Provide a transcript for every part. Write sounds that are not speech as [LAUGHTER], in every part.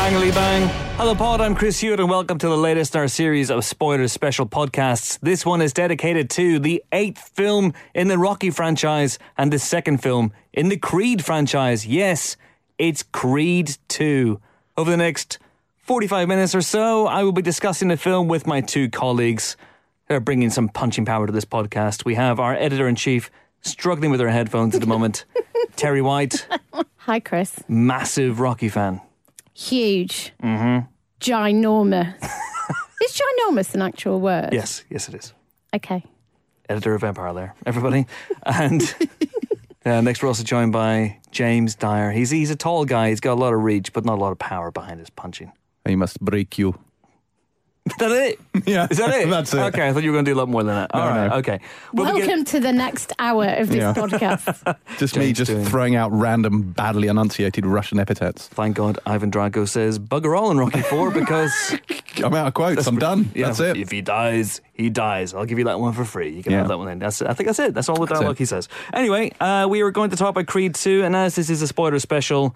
Bangly bang. Hello, Pod. I'm Chris Hewitt, and welcome to the latest in our series of spoilers special podcasts. This one is dedicated to the eighth film in the Rocky franchise and the second film in the Creed franchise. Yes, it's Creed 2. Over the next 45 minutes or so, I will be discussing the film with my two colleagues. They're bringing some punching power to this podcast. We have our editor in chief struggling with her headphones at the moment, [LAUGHS] Terri White, Hi, Chris. massive Rocky fan. Huge. Mm-hmm. Ginormous. [LAUGHS] is ginormous an actual word? Yes, yes, it is. Okay. editor of Empire there, everybody. And [LAUGHS] uh, next, we're also joined by James Dyer. He's he's a tall guy. He's got a lot of reach, but not a lot of power behind his punching. I must break you. Is that it? [LAUGHS] Yeah, Is that it? that's it. Okay, I thought you were going to do a lot more than that. All right, no. okay. But we Welcome get- to the next hour of this Yeah. podcast. [LAUGHS] Just me James just doing- throwing out random, badly enunciated Russian epithets. Thank God Ivan Drago says bugger all in Rocky Four [LAUGHS] because I'm out of quotes. I'm done. yeah, That's it. If he dies, he dies. I'll give you that one for free. You can Yeah. have that one. Then. That's I think that's it. That's all the That's dialogue it. he says. Anyway, uh, we were going to talk about Creed Two, and as this is a spoiler special,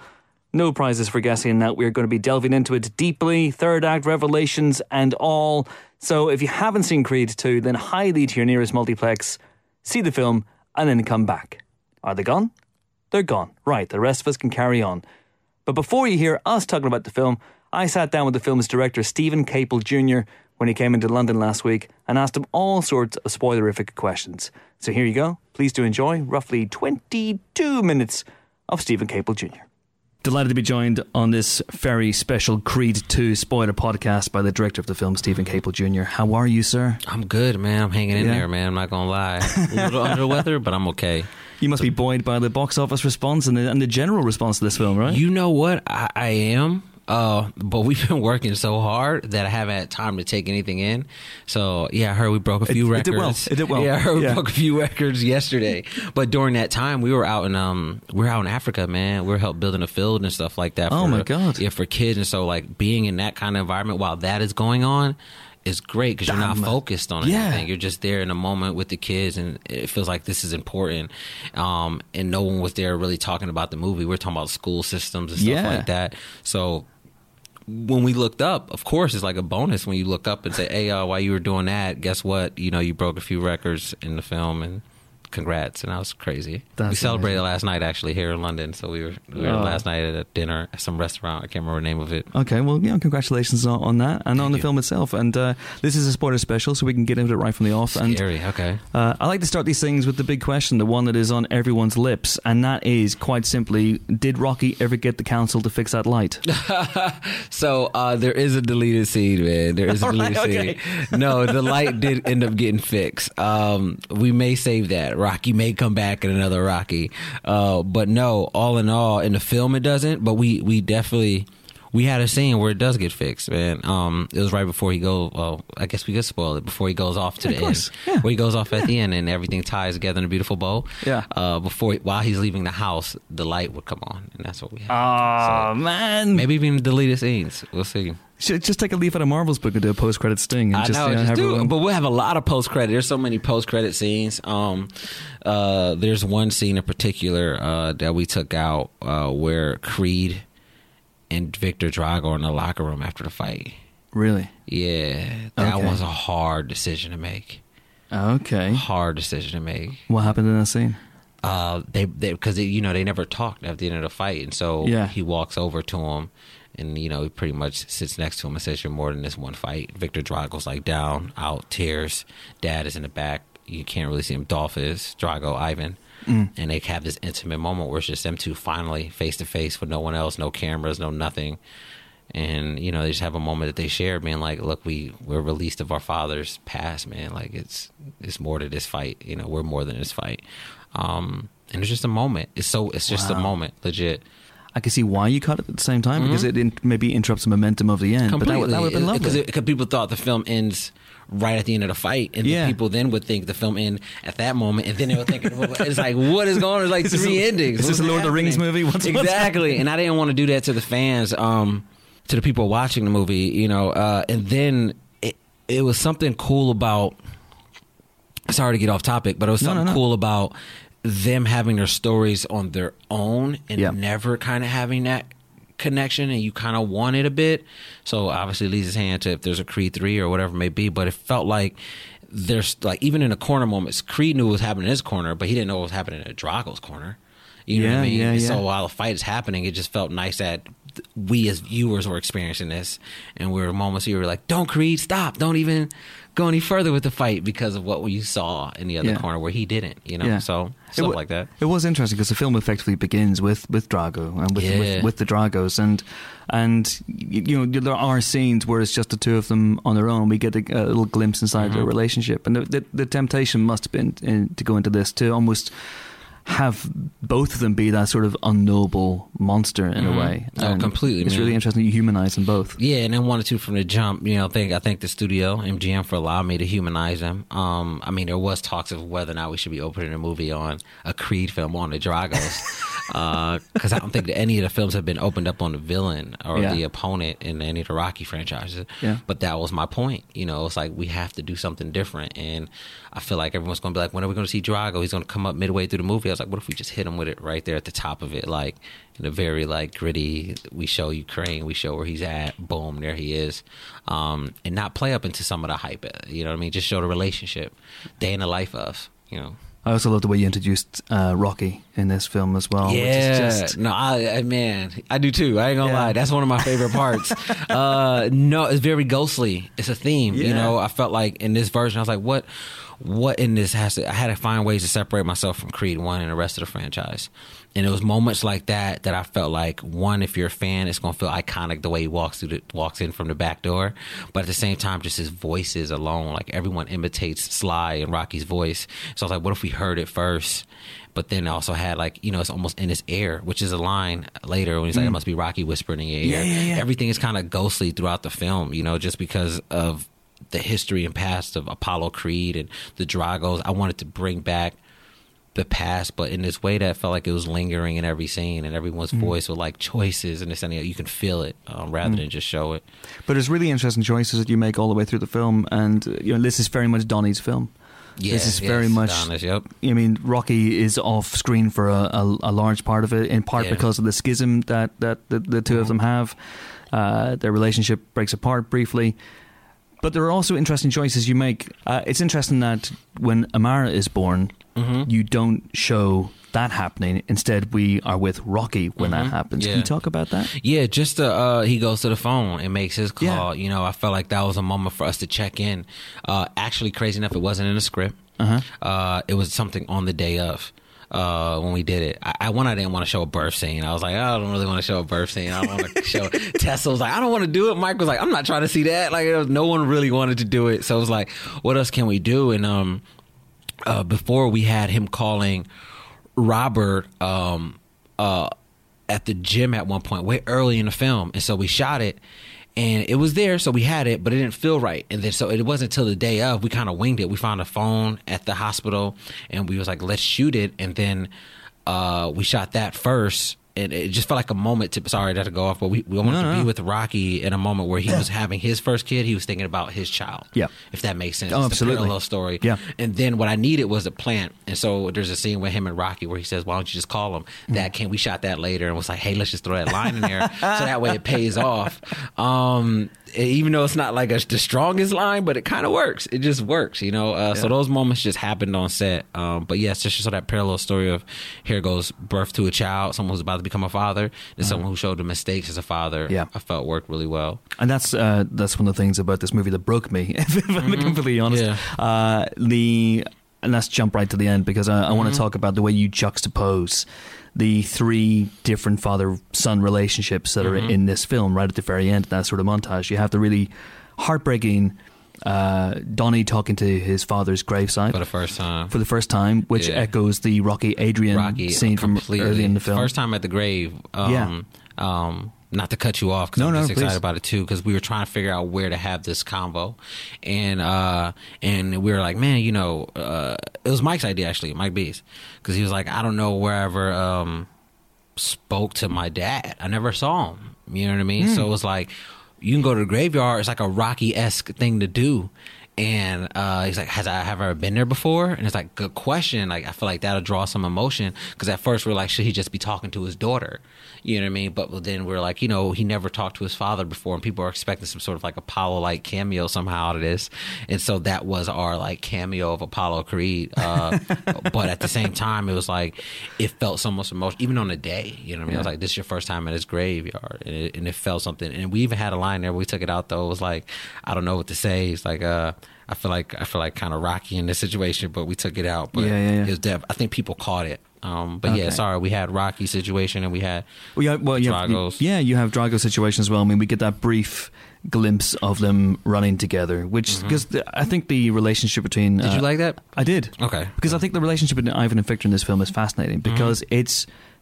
no prizes for guessing that. We're going to be delving into it deeply, third act revelations and all. So if you haven't seen Creed Two, then highly to your nearest multiplex, see the film, and then come back. Are they gone? They're gone. Right. The rest of us can carry on. But before you hear us talking about the film, I sat down with the film's director, Steven Caple Jr., when he came into London last week and asked him all sorts of spoilerific questions. So here you go. Please do enjoy roughly 22 minutes of Steven Caple Jr. Delighted to be joined on this very special Creed 2 spoiler podcast by the director of the film, Steven Caple Jr. How are you, sir? I'm good, man. I'm hanging in Yeah. there, man. I'm not gonna lie. A little [LAUGHS] under the weather, but I'm okay. You must be buoyed by the box office response and the, and the general response to this film, right? You know what? I, I am. Uh, but we've been working so hard that I haven't had time to take anything in. So yeah, I heard we broke a few It- it did records. well. It did well. [LAUGHS] Yeah, I heard we broke a few records yesterday. But during that time, we were out in um, we were out in Africa, man. We were helping building a field and stuff like that. Oh, my the- God. Yeah, for kids, and so like being in that kind of environment while that is going on. Is great because you're not focused on Yeah. anything. You're just there in a moment with the kids, and it feels like this is important. Um, and no one was there really talking about the movie. We're talking about school systems and stuff Yeah. like that. So when we looked up, of course, it's like a bonus when you look up and say, "Hey, uh, while you were doing that, guess what? You know, you broke a few records in the film, and congrats!" And that was crazy. That's we celebrated last night actually here in London. So we were, we were Oh. last night at a dinner at some restaurant. I can't remember the name of it. Okay, well, yeah, congratulations on, on that and on the you. film itself. And uh, this is a spoiler special, so we can get into it right from the off. And Okay. uh, I like to start these things with the big question, the one that is on everyone's lips, and that is quite simply: Did Rocky ever get the council to fix that light? [LAUGHS] So uh, there is a deleted scene, man. There is a [LAUGHS] All right, deleted okay. scene. No, the light did end up getting fixed. Um, we may save that. Rocky may come back in another Rocky, uh, but no. All in all, in the film it doesn't. But we we definitely. We had a scene where it does get fixed, man. Um, it was right before he go. Well, I guess we could spoil it before he goes off to Yeah, the end. Yeah. Where he goes off at the end and everything ties together in a beautiful bow. Yeah. Uh, before while he's leaving the house, the light would come on, and that's what we had. Oh So- man! Maybe even deleted scenes. We'll see. Should just take a leaf out of Marvel's book and do a post-credit sting. And I just, know, you know, just do everyone- But we'll have a lot of post credit. There's so many post credit scenes. Um, uh, there's one scene in particular uh, that we took out uh, where Creed and Victor Drago in the locker room after the fight. really? Yeah, that Okay. was a hard decision to make. Okay. Hard decision to make. What happened in that scene? Uh, they because you know they never talked at the end of the fight, and so Yeah. he walks over to him, and you know he pretty much sits next to him and says, "You're more than this one fight." Victor Drago's like down, out, tears. Dad is in the back. You can't really see him. Dolph is Drago, Ivan, Mm. and they have this intimate moment where it's just them two finally face to face with no one else, no cameras, no nothing. And you know they just have a moment that they share, being like, "Look, we we're released of our father's past, man. Like it's it's more to this fight. You know, we're more than this fight." Um, and it's just a moment. It's so it's just a moment, legit. I can see why you cut it at the same time because it in, maybe interrupts the momentum of the end. But that, would- that would have been lovely. Because because people thought the film ends right at the end of the fight, and Yeah. then people then would think the film end at that moment, and then they would think [LAUGHS] it's like what is going on? There's like Is this three a- endings. is this a Lord of the Rings movie? [LAUGHS] What's- what's exactly? and I didn't want to do that to the fans, um, to the people watching the movie, you know. Uh, and then it, it was something cool about. Sorry to get off topic, but it was No, no, something no. cool about them having their stories on their own and Yeah. never kind of having that connection and you kind of want it a bit. So obviously, it leads his hand to if there's a Creed three or whatever it may be. But it felt like there's like even in the corner moments, Creed knew what was happening in his corner, but he didn't know what was happening in Drago's corner. You know what I mean? yeah, So while the fight is happening, it just felt nice that we as viewers were experiencing this, and we were moments where you were like, "Don't Creed, stop! Don't even go any further with the fight because of what you saw in the other Yeah. corner where he didn't." You know, Yeah. so stuff wa- like that. It was interesting because the film effectively begins with with Drago and with Yeah. with, with the Dragos and and you know there are scenes where it's just the two of them on their own. We get a, a little glimpse inside their Mhm. relationship, and the, the, the temptation must have been in, to go into this to almost have both of them be that sort of unknowable monster in Mhm. a way. Oh, And completely, It's man. really interesting. You humanize them both. Yeah, and then wanted to from the jump. You know, think I think the studio MGM for allowing me to humanize them. Um, I mean, there was talks of whether or not we should be opening a movie on a Creed film on the Dragos, [LAUGHS] because I don't think that any of the films have been opened up on the villain or Yeah. the opponent in any of the Rocky franchises. Yeah. But that was my point. You know, it's like we have to do something different, and I feel like everyone's going to be like, when are we going to see Drago? He's going to come up midway through the movie. I was like, what if we just hit him with it right there at the top of it, like in a very like gritty. We show Ukraine, we show where he's at. Boom, there he is, um, and not play up into some of the hype. You know what I mean? Just show the relationship, day in the life of. You know, I also love the way you introduced uh, Rocky in this film as well. yeah, which is just no, I, I man, I do too. I ain't gonna Yeah. lie, that's one of my favorite parts. [LAUGHS] uh, no, it's very ghostly. It's a theme. You know, I felt like in this version, I was like, what, what in this has to? I had to find ways to separate myself from Creed One and the rest of the franchise. And it was moments like that that I felt like one, if you're a fan, it's gonna feel iconic the way he walks through the walks in from the back door. But at the same time, just his voices alone, like everyone imitates Sly and Rocky's voice. So I was like, what if we heard it first? But then also had like, you know, it's almost in his ear, which is a line later when he's like, it must be Rocky whispering in your ear. Mm. Yeah, yeah, yeah. Everything is kind of ghostly throughout the film, you know, just because of the history and past of Apollo Creed and the Dragos. I wanted to bring back the past, but in this way that felt like it was lingering in every scene and everyone's Mm. voice with like choices and this and that. You can feel it um, rather than just show it. But there's really interesting choices that you make all the way through the film, and uh, you know this is very much Donnie's film. Yeah, this is yes, very much. Yep. I mean, Rocky is off screen for a, a, a large part of it, in part Yeah. Mm-hmm. because of the schism that, that the, the 2 of them have. Uh, their relationship breaks apart briefly. But there are also interesting choices you make. Uh, it's interesting that when Amara is born, Mhm. you don't show that happening. Instead, we are with Rocky when that Mhm. happens. Can you talk about that? Yeah, just uh, uh, he goes to the phone and makes his call. Yeah. You know, I felt like that was a moment for us to check in. Uh, actually, crazy enough, it wasn't in the script. Uh-huh. Uh, it was something on the day of. Uh, when we did it, I, I one I didn't want to show a birth scene. I was like, I don't really want to show a birth scene. I don't want to [LAUGHS] show. Tessa was like, I don't want to do it. Mike was like, I'm not trying to see that. Like, was, no one really wanted to do it. So it was like, what else can we do? And um, uh, before we had him calling Robert um, uh, at the gym at one point, way early in the film, and so we shot it, and it was there, so we had it, but it didn't feel right, and then so it wasn't until the day of we kind of winged it. We found a phone at the hospital, and we was like, let's shoot it, and then uh, we shot that first. And it just felt like a moment to sorry that to go off, but we, we wanted No, to no. be with Rocky in a moment where he was having his first kid. He was thinking about his child. Yeah. If that makes sense. Oh, absolutely. parallel story. Yeah. And then what I needed was a plant. And so there's a scene with him and Rocky where he says, Why don't you just call him? That can we shot that later and was like, Hey, let's just throw that line in there. [LAUGHS] so that way it pays off. Um, even though it's not like a, the strongest line, but it kind of works. It just works, you know. Uh, So those moments just happened on set. Um, but yes, just so that parallel story of here goes birth to a child, someone who's about to become a father, and someone who showed the mistakes as a father. Yeah. I felt worked really well. And that's uh, that's one of the things about this movie that broke me, [LAUGHS] if I'm completely honest. Mm-hmm. Yeah. Uh, the and let's jump right to the end because I, I want Mm-hmm. to talk about the way you juxtapose the three different father son relationships that are Mm-hmm. in this film right at the very end. That sort of montage. You have the really heartbreaking uh, Donnie talking to his father's gravesite For the first time. for the first time, which Yeah. echoes the Rocky Adrian Rocky scene from early in the film. First time at the grave. Um, Yeah. Um, not to cut you off because No, I'm no, just excited please. about it too because we were trying to figure out where to have this convo, and uh, and we were like, man, you know, uh, it was Mike's idea actually, Mike B's, because he was like, I don't know wherever um, spoke to my dad. I never saw him. You know what I mean? So it was like you can go to the graveyard. It's like a Rocky esque thing to do. And uh, he's like, "Has I have I ever been there before?" And it's like, "Good question." Like I feel like that'll draw some emotion because at first we're like, should he just be talking to his daughter? You know what I mean? But then we're like, you know, he never talked to his father before, and people are expecting some sort of like Apollo like cameo somehow out of this. And so that was our like cameo of Apollo Creed. Uh, [LAUGHS] but at the same time, it was like it felt so much emotion, even on the day. You know what I mean? I was like, this is your first time at his graveyard, and it, and it felt something. And we even had a line there. We took it out though. It was like, I don't know what to say. It's like, uh. I feel like I feel like kind of rocky in this situation, but we took it out. But Yeah, yeah, yeah. it was def- I think people caught it. Um, but yeah, sorry, we had rocky situation and we had Well, yeah, well, you have, yeah, you have Drago situation as well. I mean, we get that brief glimpse of them running together, which because I think the relationship between Mm-hmm. Did uh, you like that? I did. Okay. Because I think the relationship between Ivan and Victor in this film is fascinating Mm-hmm. because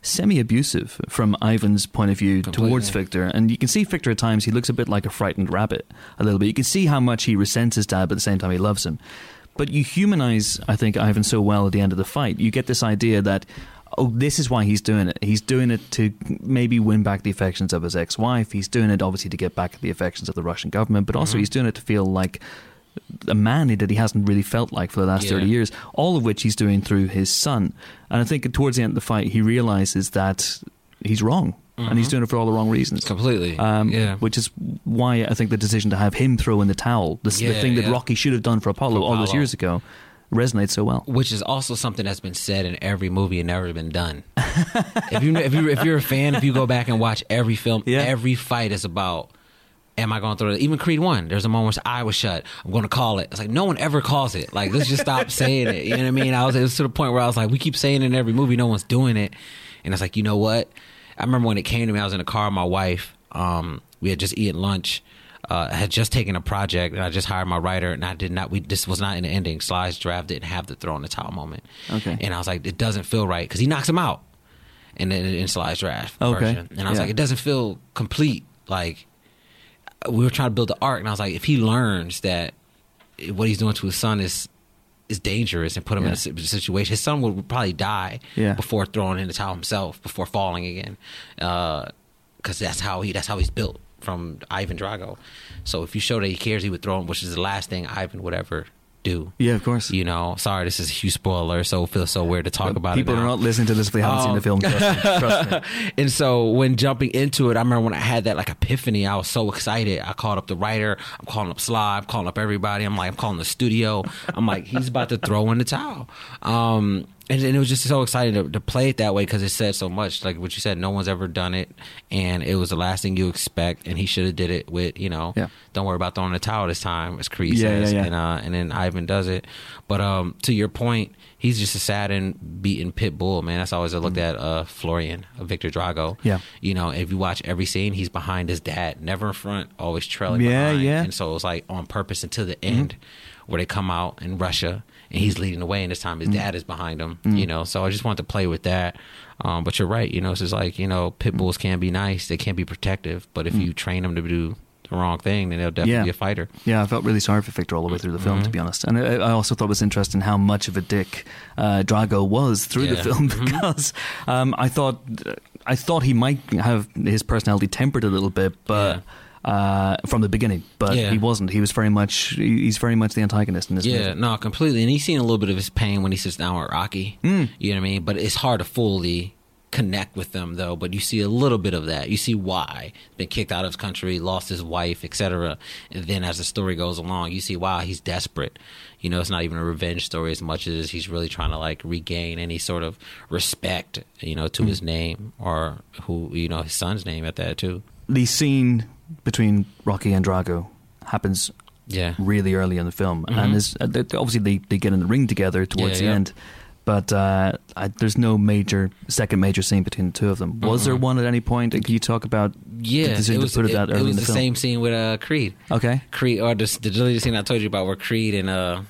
it's semi-abusive from Ivan's point of view Completely. towards Victor, and you can see Victor at times he looks a bit like a frightened rabbit, a little bit. You can see how much he resents his dad, but at the same time he loves him. But you humanize, I think, Ivan so well at the end of the fight. You get this idea that. Oh, this is why he's doing it. He's doing it to maybe win back the affections of his ex-wife. He's doing it obviously to get back the affections of the Russian government, but Mm-hmm. also he's doing it to feel like a man that he hasn't really felt like for the last Yeah. 30 years, all of which he's doing through his son. And I think towards the end of the fight, he realizes that he's wrong. And he's doing it for all the wrong reasons. completely. Um, Mm-hmm. yeah. Which is why I think the decision to have him throw in the towel, the, the thing that yeah. Rocky should have done for Apollo, For all those years ago, resonates so well. Which is also something that's been said in every movie and never been done. [LAUGHS] if you if you if you're a fan, if you go back and watch every film, Yeah. every fight is about. Am I going to throw it? Even Creed One, there's a moment where eye was shut. I'm going to call it. It's like no one ever calls it. Like let's just stop [LAUGHS] saying it. You know what I mean? I was it was to the point where I was like, we keep saying it in every movie, no one's doing it, and it's like you know what? I remember when it came to me, I was in the car with my wife. Um, we had just eaten lunch. Uh, I had just taken a project and I just hired my writer and I did not. We this was not in the ending. Slides draft didn't have the throw in the towel moment. Okay. And I was like, it doesn't feel right because he knocks him out in the in Slides draft Okay. version. And I was Yeah. like, it doesn't feel complete. Like we were trying to build the arc, and I was like, if he learns that what he's doing to his son is is dangerous and put him in a situation, his son would probably die Yeah. before throwing in the towel himself, before falling again, uh, because that's how he that's how he's built from Ivan Drago. So if you show that he cares, he would throw him, which is the last thing Ivan would ever do. Yeah, of course. You know, sorry, this is a huge spoiler, so it feels so weird to talk about People it. People are not listening to this if they haven't seen the film. Trust me. Trust me. [LAUGHS] and so when jumping into it, I remember when I had that like epiphany, I was so excited. I called up the writer, I'm calling up Sly, I'm calling up everybody. I'm like, I'm calling the studio. I'm like, he's about to throw in the towel. Um, and, and it was just so exciting to, to play it that way because it said so much. Like what you said, no one's ever done it, and it was the last thing you expect. And he should have did it with, you know, Yeah. don't worry about throwing the towel this time, as Creed Yeah, says, yeah, and uh, and then Ivan does it. But um, to your point, he's just a saddened, beaten pit bull, man. That's always I looked at uh, Florian, uh, Victor Drago. Mm-hmm. Yeah. you know, if you watch every scene, he's behind his dad, never in front, always trailing Yeah, behind. yeah. Mm-hmm. And so it was like on purpose until the end, where they come out in Russia and he's leading the way, and this time Mm-hmm. his dad is behind him. You know, so I just wanted to play with that. Um, but you're right. You know, it's just like you know, pit bulls can be nice, they can be protective, but if you train them to do the wrong thing, then they'll definitely Mm. Yeah. be a fighter. Yeah, I felt really sorry for Victor all the way through the film, Mm-hmm. to be honest. And I, I also thought it was interesting how much of a dick uh, Drago was through the Yeah. film Mhm. because um, I thought I thought he might have his personality tempered a little bit, but. Uh, from the beginning, but Yeah. he wasn't. He was very much. He's very much the antagonist in this Yeah, movie. no, completely. And he's seen a little bit of his pain when he sits down with Rocky. Mm. You know what I mean? But it's hard to fully connect with them though. But you see a little bit of that. You see why been kicked out of his country, lost his wife, etc. And then as the story goes along, you see wow he's desperate. You know, it's not even a revenge story as much as he's really trying to like regain any sort of respect, you know, to his name or who you know his son's name at that too. The scene between Rocky and Drago happens Yeah. really early in the film, and is uh, obviously they, they get in the ring together towards Yeah, the yeah. end. But uh, I, there's no major second major scene between the two of them. Was there one at any point? Can you talk about Yeah, the decision it was, to put it, that it was in the, the film? same scene with uh, Creed. Okay, Creed or the, the deleted scene I told you about where Creed and uh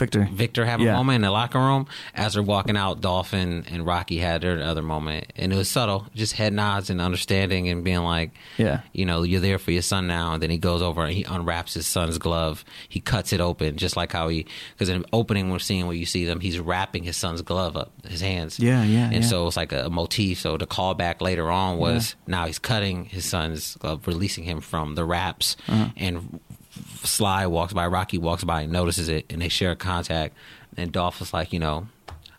Victor. Victor have a moment in the locker room as they're walking out. Dolphin and Rocky had their other moment, and it was subtle, just head nods and understanding and being like, Yeah. you know, you're there for your son now. And then he goes over and he unwraps his son's glove. He cuts it open, just like how he, because in the opening we're seeing where you see them, he's wrapping his son's glove up, his hands. Yeah, yeah, And yeah. so it's like a, motif. So the callback later on was now he's cutting his son's glove, releasing him from the wraps Uh-huh. and Sly walks by, Rocky walks by and notices it, and they share contact. And Dolph was like, you know,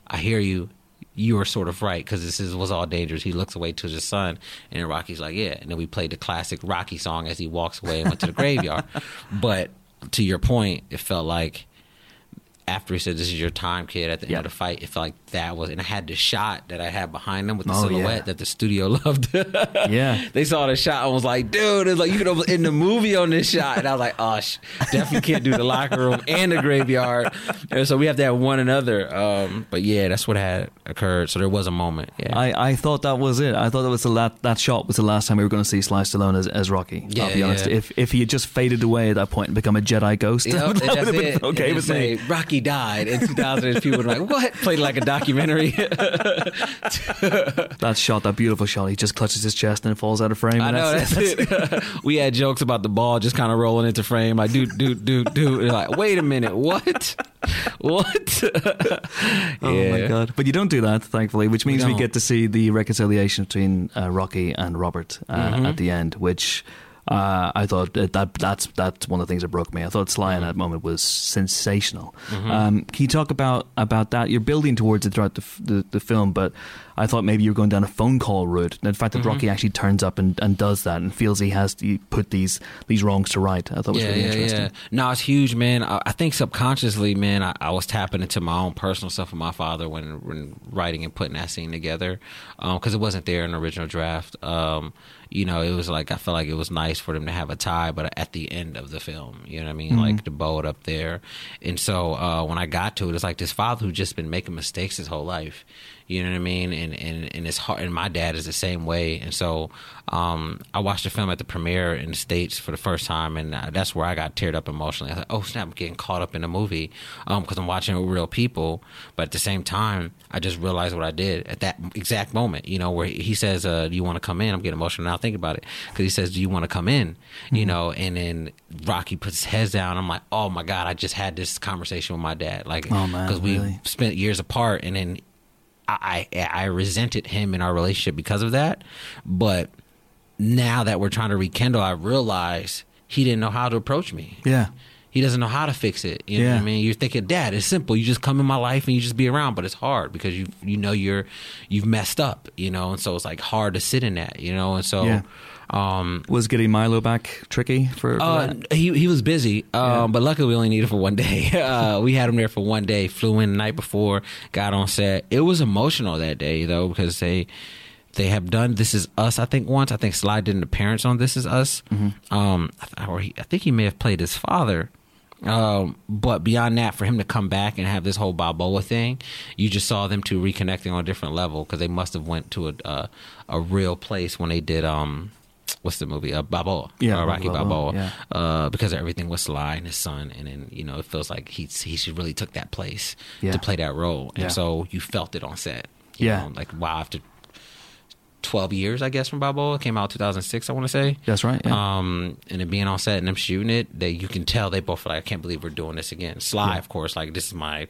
I hear you. You were sort of right because this is, was all dangerous. He looks away to his son, and Rocky's like, "Yeah." And then we played the classic Rocky song as he walks away and went to the graveyard. [LAUGHS] But to your point, it felt like after he said, "This is your time, kid," at the Yeah. end of the fight, it felt like that was. And I had the shot that I had behind him with the Oh, silhouette yeah. that the studio [LAUGHS] loved. Yeah. they saw the shot and was like, "Dude, it's like you could have in the movie on this shot." And I was like, "Oh, sh- definitely can't do the locker room and the graveyard." And so we have to have one another. Um, but yeah, that's what had occurred. So there was a moment. Yeah. I, I thought that was it. I thought that was the last that shot was the last time we were going to see Sly Stallone as, as Rocky. Yeah, I'll be honest. yeah. If if he had just faded away at that point and become a Jedi ghost, [LAUGHS] Yep, that would have been it. okay with me. Rocky died in 2000, and people were like, "What?" Played like a documentary. [LAUGHS] That shot, that beautiful shot, he just clutches his chest and it falls out of frame. I and know that's, it. [LAUGHS] we had jokes about the ball just kind of rolling into frame, like do do do do. Like, wait a minute, what? [LAUGHS] What? Oh my god! But you don't do that, thankfully, which means we, don't. get to see the reconciliation between uh, Rocky and Robert uh, Mm-hmm. at the end, which uh, I thought that, that that's that's one of the things that broke me. I thought Sly Mm-hmm. in that moment was sensational. Um, can you talk about about that? You're building towards it throughout the, the the film, but I thought maybe you were going down a phone call route. And the fact that Mm-hmm. Rocky actually turns up and, and does that and feels he has to put these these wrongs to right, I thought was really interesting. No, it's huge, man. I, I think subconsciously, man, I, I was tapping into my own personal stuff with my father when, when writing and putting that scene together because it wasn't there in the original draft. Um, you know, it was like I felt like it was nice for them to have a tie, but at the end of the film, you know what I mean, like to bow it up there. And so uh, when I got to it, it's like this father who just been making mistakes his whole life. You know what I mean? And and and it's hard. And my dad is the same way. And so um, I watched the film at the premiere in the states for the first time, and uh, that's where I got teared up emotionally. I was like, "Oh snap! I'm getting caught up in the movie because I'm watching it with real people." But at the same time, I just realized what I did at that exact moment. You know, where he says, uh, "Do you want to come in?" I'm getting emotional now thinking about it because he says, "Do you want to come in?" You know, and then Rocky puts his head down. I'm like, "Oh my god! I just had this conversation with my dad." Like, Oh, because we really? spent years apart, and then I, I I resented him in our relationship because of that. But now that we're trying to rekindle, I realize he didn't know how to approach me. Yeah. He doesn't know how to fix it. You know what Yeah. I mean? You're thinking, Dad, it's simple. You just come in my life and you just be around, but it's hard because you you know you're you've messed up, you know, and so it's like hard to sit in that, you know, and so Yeah. Um Was getting Milo back tricky for, for uh, he he was busy, um, Yeah. but luckily we only needed for one day. [LAUGHS] Uh, we had him there for one day. Flew in the night before, got on set. It was emotional that day though because they they have done This Is Us. I think once. I think Sly did an appearance on This Is Us. Um, I th- or he, I think he may have played his father. Um, but beyond that, for him to come back and have this whole Balboa thing, you just saw them two reconnecting on a different level because they must have went to a uh, a real place when they did um, what's the movie? Uh, Balboa, Yeah, uh, Rocky Balboa, Balboa, yeah. uh, because everything was Sly and his son, and then you know it feels like he he should really took that place Yeah. to play that role, and Yeah. so you felt it on set. You Yeah. know, like wow, after twelve years, I guess from Balboa it came out two thousand six, I want to say. That's right. Yeah. Um, and it being on set and them shooting it, they you can tell they both were like, I can't believe we're doing this again. Sly, of course, like this is my,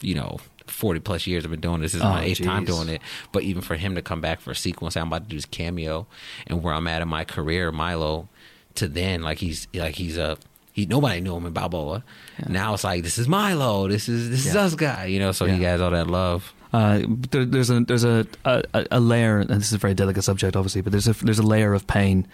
you know, forty plus years I've been doing this. This is Oh, my eighth time doing it. But even for him to come back for a sequel and say I'm about to do this cameo, and where I'm at in my career, Milo, to then like he's like he's a. He, nobody knew him in Balboa. Now it's like this is Milo. This is this is us guy. You know, so he Yeah. has all that love. Uh, there, there's a there's a, a a layer, and this is a very delicate subject, obviously, but there's a there's a layer of pain,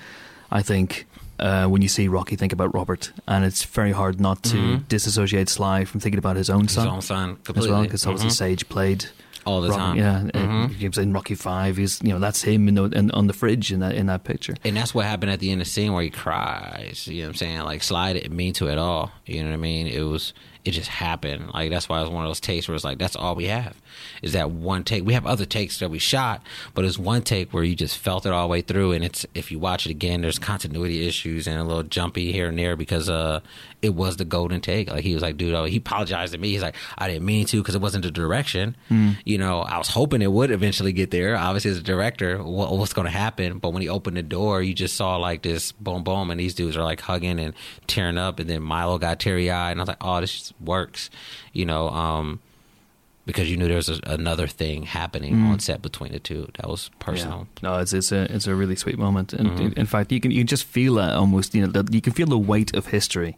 I think, uh, when you see Rocky think about Robert, and it's very hard not to Mhm. disassociate Sly from thinking about his own His son own son as completely well, because obviously Mhm. Sage played all the Rocky, time. yeah, Mhm. he was in Rocky Five. He's you know that's him in the, in, on the fridge in that in that picture. And that's what happened at the end of the scene where he cries. You know what I'm saying? Like Sly didn't mean to at all. You know what I mean? It was it just happened. Like that's why it was one of those takes where it's like that's all we have. Is that one take. We have other takes that we shot, but it's one take where you just felt it all the way through and it's if you watch it again, there's continuity issues and a little jumpy here and there because uh it was the golden take. Like he was like, dude, oh, he apologized to me. He's like, I didn't mean to because it wasn't the direction. You know, I was hoping it would eventually get there. Obviously, as a director, what, what's going to happen? But when he opened the door, you just saw like this boom, boom, and these dudes are like hugging and tearing up. And then Milo got teary eyed, and I was like, oh, this just works. You know, um, because you knew there was a, another thing happening Mm. on set between the two. That was personal. No, it's it's a it's a really sweet moment, and Mhm. in fact, you can you can just feel that almost. You know, that you can feel the weight of history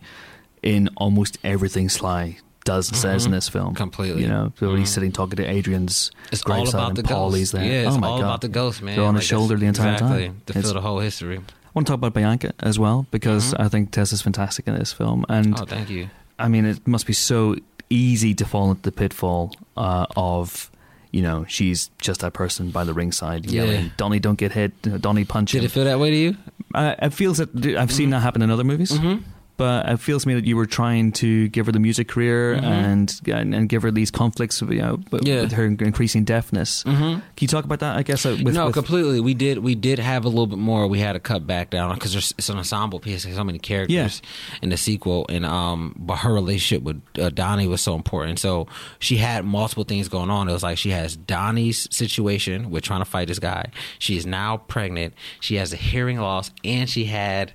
in almost everything Sly does and says in this film. Completely. You know, so when he's sitting talking to Adrian's It's all about the Paulie's there. Yeah, it's oh my all God. about the ghost, man. They're on his shoulder the entire exactly, time. To It's- feel the whole history. I want to talk about Bianca as well because Mhm. I think Tess is fantastic in this film, and Oh, thank you. I mean, it must be so easy to fall into the pitfall uh, of. You know, she's just that person by the ringside yelling, Yeah. "Donnie, don't get hit! Donnie, punch Did him!" it feel that way to you? Uh, it feels that I've seen that happen in other movies, Mm-hmm. But it feels to me that you were trying to give her the music career Mhm. and, and and give her these conflicts, you know, but Yeah. with her increasing deafness. Mm-hmm. Can you talk about that? I guess uh, with, no, with, completely. We did. We did have a little bit more. We had to cut back down because it's an ensemble piece. There's so many characters in the sequel, and um, but her relationship with uh, Donnie was so important. So she had multiple things going on. It was like she has Donnie's situation with trying to fight this guy. She is now pregnant. She has a hearing loss, and she had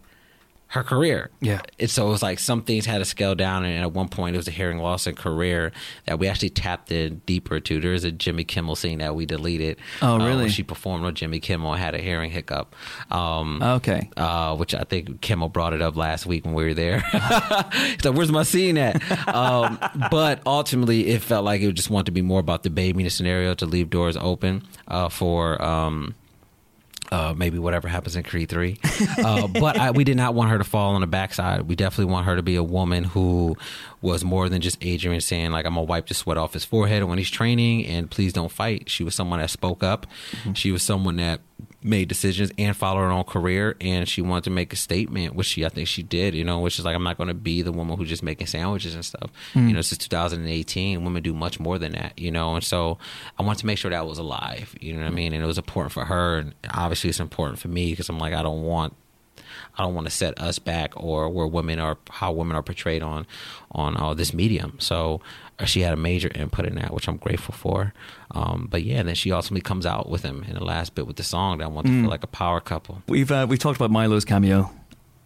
her career. Yeah. And so it was like some things had to scale down, and at one point it was a hearing loss in career that we actually tapped in deeper to. There is a Jimmy Kimmel scene that we deleted. Oh, uh, when really? she performed on Jimmy Kimmel and had a hearing hiccup. Um, okay, uh, which I think Kimmel brought it up last week when we were there. [LAUGHS] Like, "Where's my scene at?" Um, [LAUGHS] but ultimately, it felt like it just wanted to be more about the baby in the scenario to leave doors open uh, for. Uh, maybe whatever happens in Creed three, uh, but I, we did not want her to fall on the backside. We definitely want her to be a woman who was more than just Adrian saying like I'm gonna wipe the sweat off his forehead when he's training, and please don't fight. She was someone that spoke up. She was someone that made decisions and followed her own career, and she wanted to make a statement, which she I think she did. You know, which is like I'm not going to be the woman who's just making sandwiches and stuff. Hmm. You know, is 2018. Women do much more than that. You know, and so I wanted to make sure that was alive. You know what I hmm. mean? And it was important for her, and obviously it's important for me because I'm like I don't want I don't want to set us back or where women are how women are portrayed on on uh, this medium. So uh, she had a major input in that, which I'm grateful for. Um, but yeah, and then she ultimately comes out with him in the last bit with the song that I want to feel like a power couple. we've uh, we've talked about Milo's cameo.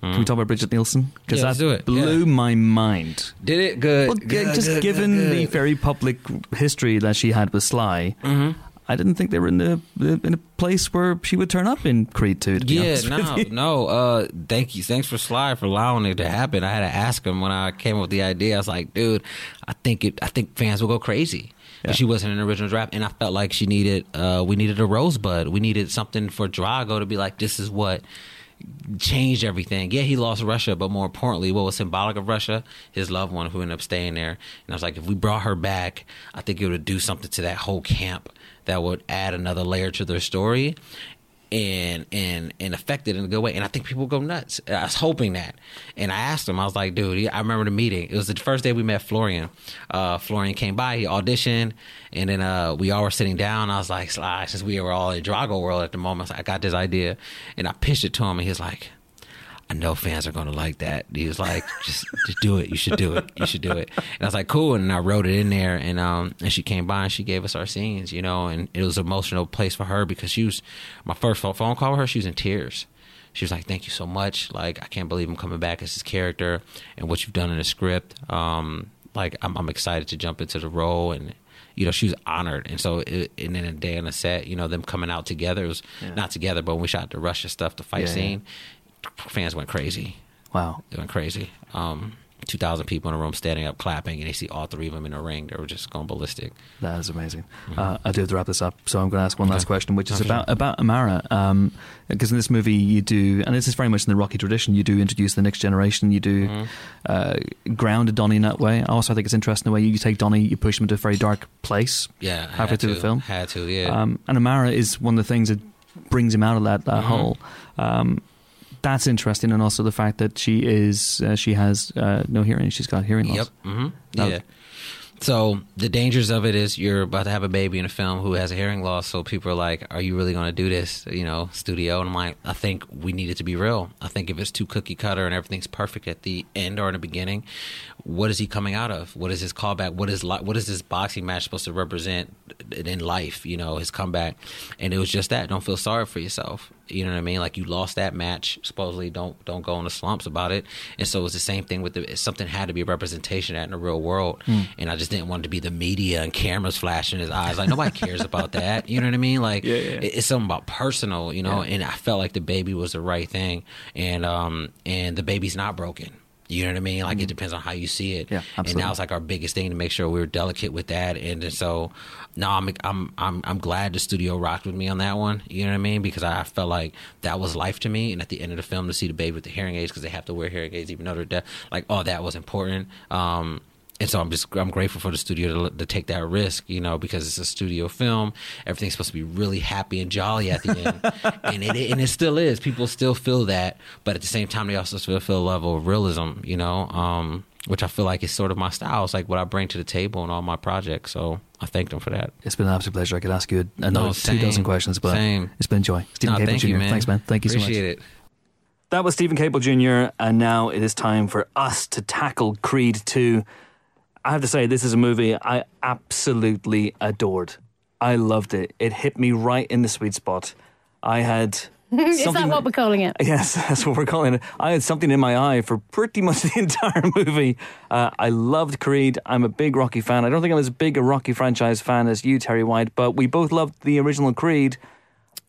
Can we talk about Brigitte Nielsen? Because Mm. Yeah, that blew Yeah. my mind. Did it good? Well, g- just given the very public history that she had with Sly, Mm-hmm. I didn't think they were in a in a place where she would turn up in Creed Two. Yeah, no, no. Uh, thank you. Thanks for Sly for allowing it to happen. I had to ask him when I came up with the idea. I was like, dude, I think it. I think fans will go crazy. Yeah. She wasn't in the original draft, and I felt like she needed. Uh, we needed a rosebud. We needed something for Drago to be like, this is what changed everything. Yeah, he lost Russia, but more importantly, what was symbolic of Russia? His loved one who ended up staying there. And I was like, if we brought her back, I think it would do something to that whole camp that would add another layer to their story and and and affect it in a good way. And I think people go nuts. I was hoping that. And I asked him, I was like, dude, I remember the meeting. It was the first day we met Florian. Uh, Florian came by, he auditioned, and then uh, we all were sitting down. I was like, Sly, since we were all in Drago world at the moment, I, I got this idea. And I pitched it to him, and he was like, I know fans are going to like that. He was like, just, just do it. You should do it. You should do it. And I was like, cool. And I wrote it in there. And um, and she came by and she gave us our scenes, you know. And it was an emotional place for her because she was my first phone call with her. She was in tears. She was like, "Thank you so much. Like, I can't believe I'm coming back as this character and what you've done in the script. Um, like, I'm, I'm excited to jump into the role and." You know, she was honored, and so, it, and then a day on the set, you know, them coming out together it was not together, but when we shot the Russia stuff, the fight Yeah, yeah. scene, fans went crazy. Wow. They went crazy. Um, 2,000 people in a room standing up clapping, and they see all three of them in a ring. They were just going ballistic. That is amazing. Uh, I do have to wrap this up, so I'm going to ask one last question, which is Okay. about about Amara. Because in this movie, you do, and this is very much in the Rocky tradition. You do introduce the next generation. You do Mm-hmm. uh, ground Donnie in that way. Also, I think it's interesting the way you take Donnie, you push him into a very dark place. Yeah. halfway through to, the film. Had to, yeah. Um, and Amara is one of the things that brings him out of that, that Mhm. hole. Um, that's interesting, and also the fact that she is uh, she has uh, no hearing. She's got hearing loss. Yep. hmm That- Yeah. So the dangers of it is you're about to have a baby in a film who has a hearing loss. So people are like, "Are you really going to do this?" You know, studio. And I'm like, I think we need it to be real. I think if it's too cookie cutter and everything's perfect at the end or in the beginning, what is he coming out of? What is his callback? What is li- what is this boxing match supposed to represent in life? You know, his comeback. And it was just that. Don't feel sorry for yourself. You know what I mean? Like you lost that match. Supposedly, don't don't go in the slumps about it. And so it's the same thing with the something had to be a representation that in the real world. Hmm. And I just didn't want it to be the media and cameras flashing his eyes. Like nobody cares about that. You know what I mean? Like [LAUGHS] yeah. it- it's something about personal. You know. And I felt like the baby was the right thing. And um and the baby's not broken. You know what I mean? Like it depends on how you see it. Hmm. Yeah, and that was like our biggest thing to make sure we were delicate with that. And then so, no, I'm I'm I'm I'm glad the studio rocked with me on that one. You know what I mean? Because I felt like that was life to me. And at the end of the film, to see the baby with the hearing aids because they have to wear hearing aids even though they're deaf, like oh, that was important. Um, and so I'm just I'm grateful for the studio to, to take that risk, you know, because it's a studio film. Everything's supposed to be really happy and jolly at the end, [LAUGHS] and it and it still is. People still feel that, but at the same time, they also still feel a level of realism, you know, um, which I feel like is sort of my style. It's like what I bring to the table in all my projects. So I thank them for that. It's been an absolute pleasure. I could ask you another No, two dozen questions, but same. it's been a joy. Steven No, Caple thank Jr. you, man. Thanks, man. Thank you so much. Appreciate it. That was Steven Caple Jr., and now it is time for us to tackle Creed 2. I have to say, this is a movie I absolutely adored. I loved it. It hit me right in the sweet spot. I had. Is that what we're calling it? Yes, [LAUGHS] that's what we're calling it. I had something in my eye for pretty much [LAUGHS] the entire movie. Uh, I loved Creed. I'm a big Rocky fan. I don't think I'm as big a Rocky franchise fan as you, Terri White, but we both loved the original Creed.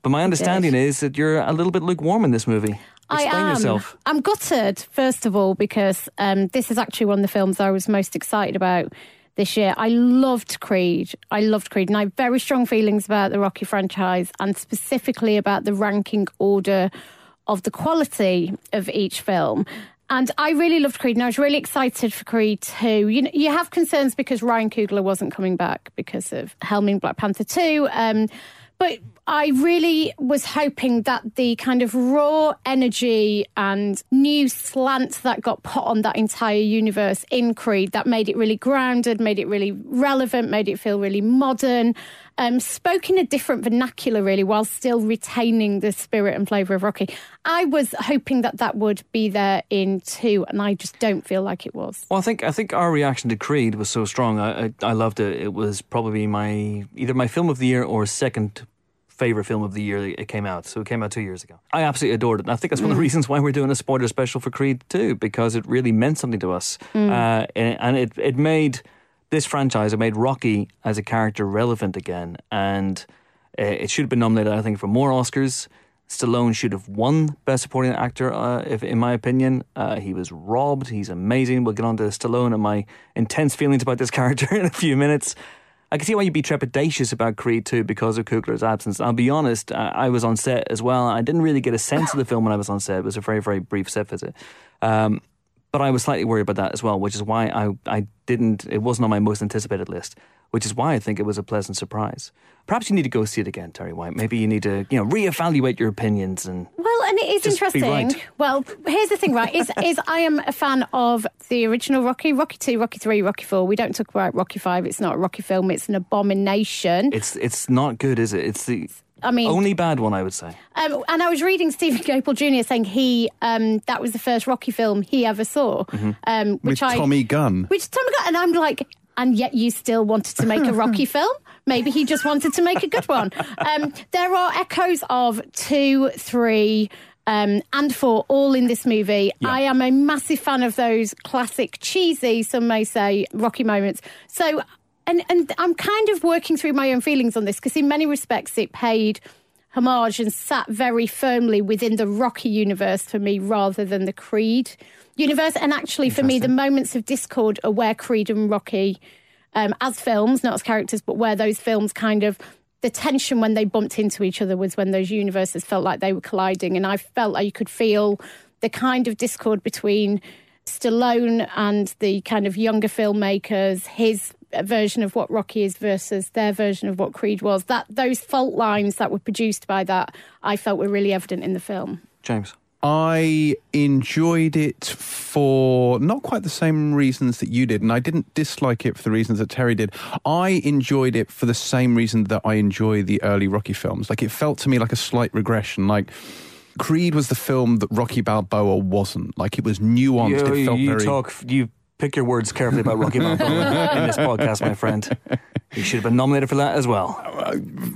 But my understanding is that you're a little bit lukewarm in this movie. Explain I am. yourself. I'm gutted, first of all, because um, this is actually one of the films I was most excited about this year. I loved Creed. I loved Creed, and I have very strong feelings about the Rocky franchise, and specifically about the ranking order of the quality of each film. And I really loved Creed, and I was really excited for Creed 2. You know, you have concerns because Ryan Coogler wasn't coming back because of helming Black Panther 2. Um, but I really was hoping that the kind of raw energy and new slant that got put on that entire universe in Creed that made it really grounded, made it really relevant, made it feel really modern, um, spoke in a different vernacular, really, while still retaining the spirit and flavour of Rocky. I was hoping that that would be there in two, and I just don't feel like it was. Well, I think I think our reaction to Creed was so strong. I, I I loved it. It was probably my either my film of the year or second favorite film of the year that it came out. So it came out two years ago. I absolutely adored it. And I think that's one of the reasons why we're doing a spoiler special for Creed 2, because it really meant something to us, uh, and, and it it made this franchise, it made Rocky as a character relevant again, and uh, it should have been nominated, I think, for more Oscars. Stallone should have won Best Supporting Actor, uh, if, in my opinion. Uh, he was robbed. He's amazing. We'll get on to Stallone and my intense feelings about this [LAUGHS] character in a few minutes. I can see why you'd be trepidatious about Creed 2 because of Coogler's absence. I'll be honest, I, I was on set as well. I didn't really get a sense of the film when I was on set. It was a very, very brief set visit. Um, but I was slightly worried about that as well, which is why I, I didn't, it wasn't on my most anticipated list, which is why I think it was a pleasant surprise. Perhaps you need to go see it again, Terri White. Maybe you need to, you know, reevaluate your opinions and Well, and it is interesting. right. Well, here's the thing, right? Is [LAUGHS] is I am a fan of the original Rocky, Rocky Two, Rocky Three, Rocky Four. We don't talk about Rocky Five. It's not a Rocky film. It's an abomination. it's it's not good, is it? It's the I mean, only bad one, I would say. um, and I was reading Steven Caple Jr. saying he um, that was the first Rocky film he ever saw, Mm-hmm. um, With which I Tommy Gunn. which Tommy got, and I'm like, and yet you still wanted to make a [LAUGHS] Rocky film? Maybe he just wanted to make a good one. Um, there are echoes of two, three, um, and four all in this movie. I am a massive fan of those classic, cheesy, some may say, Rocky moments. So, and and I'm kind of working through my own feelings on this because, in many respects, it paid homage and sat very firmly within the Rocky universe for me rather than the Creed universe. And actually, for me, the moments of discord are where Creed and Rocky, um, as films, not as characters, but where those films kind of. The tension when they bumped into each other was when those universes felt like they were colliding. And I felt like you could feel the kind of discord between Stallone and the kind of younger filmmakers, his version of what Rocky is versus their version of what Creed was. That those fault lines that were produced by that, I felt were really evident in the film. James. I enjoyed it for not quite the same reasons that you did, and I didn't dislike it for the reasons that Terri did. I enjoyed it for the same reason that I enjoy the early Rocky films. Like it felt to me like a slight regression. Like Creed was the film that Rocky Balboa wasn't. Like it was nuanced. You, it felt you very. talk, you pick your words carefully about Rocky Balboa in this podcast, my friend. You should have been nominated for that as well.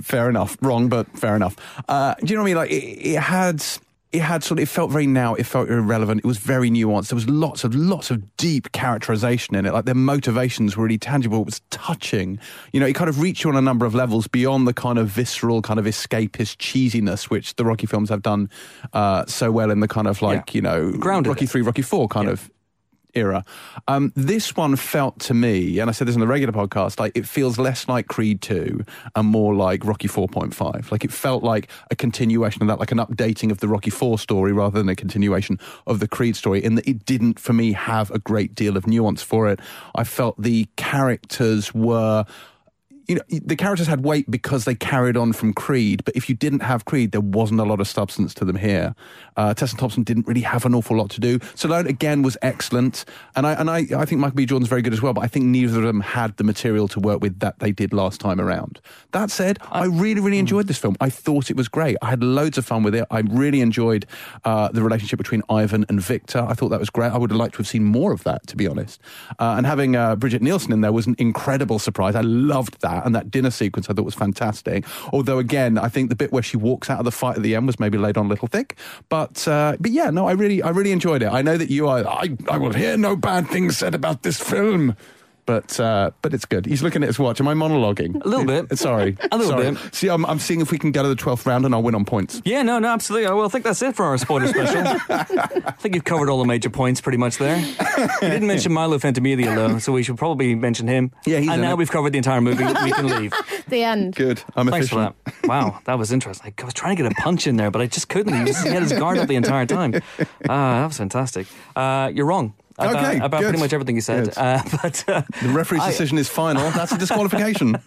fair enough. Wrong, but fair enough. Uh, do you know what I mean? Like it, it had. It had sort of, it felt very now, it felt irrelevant. It was very nuanced. There was lots of, lots of deep characterization in it. Like their motivations were really tangible. It was touching. You know, it kind of reached you on a number of levels beyond the kind of visceral, kind of escapist cheesiness, which the Rocky films have done uh, so well in the kind of like, Yeah. you know, Grounded Rocky it. 3, Rocky 4 kind Yeah. of era. Um, this one felt to me, and I said this on the regular podcast, like it feels less like Creed 2 and more like Rocky 4.5. Like it felt like a continuation of that, like an updating of the Rocky 4 story rather than a continuation of the Creed story, in that it didn't, for me, have a great deal of nuance for it. I felt the characters were you know, the characters had weight because they carried on from Creed, but if you didn't have Creed, there wasn't a lot of substance to them here. Uh, Tessa Thompson didn't really have an awful lot to do. Stallone again was excellent, and I and I, I think Michael B. Jordan's very good as well. But I think neither of them had the material to work with that they did last time around. That said, I really really enjoyed this film. I thought it was great. I had loads of fun with it. I really enjoyed uh, the relationship between Ivan and Victor. I thought that was great. I would have liked to have seen more of that, to be honest. Uh, and having uh, Brigitte Nielsen in there was an incredible surprise. I loved that, and that dinner sequence I thought was fantastic. Although, again, I think the bit where she walks out of the fight at the end was maybe laid on a little thick. But uh, but yeah, no, I really I really enjoyed it. I know that you are. I I will hear no bad things said about this film. But uh, but it's good. He's looking at his watch. Am I monologuing? A little bit. Sorry. [LAUGHS] A little Sorry. bit. See, I'm, I'm seeing if we can get to the 12th round and I'll win on points. Yeah, no, no, absolutely. Well, I think that's it for our spoiler [LAUGHS] special. I think you've covered all the major points pretty much there. You didn't [LAUGHS] mention Milo Ventimiglia, though, so we should probably mention him. Yeah, he's And in now it. we've covered the entire movie. We can leave. The end. Good. I'm Thanks for that. Wow, that was interesting. I was trying to get a punch in there, but I just couldn't. He, was, he had his guard up the entire time. Ah, that was fantastic. Uh, you're wrong. About, Okay, about good. pretty much everything you said. Uh, [LAUGHS] but uh, The referee's I- decision is final. That's a disqualification. [LAUGHS]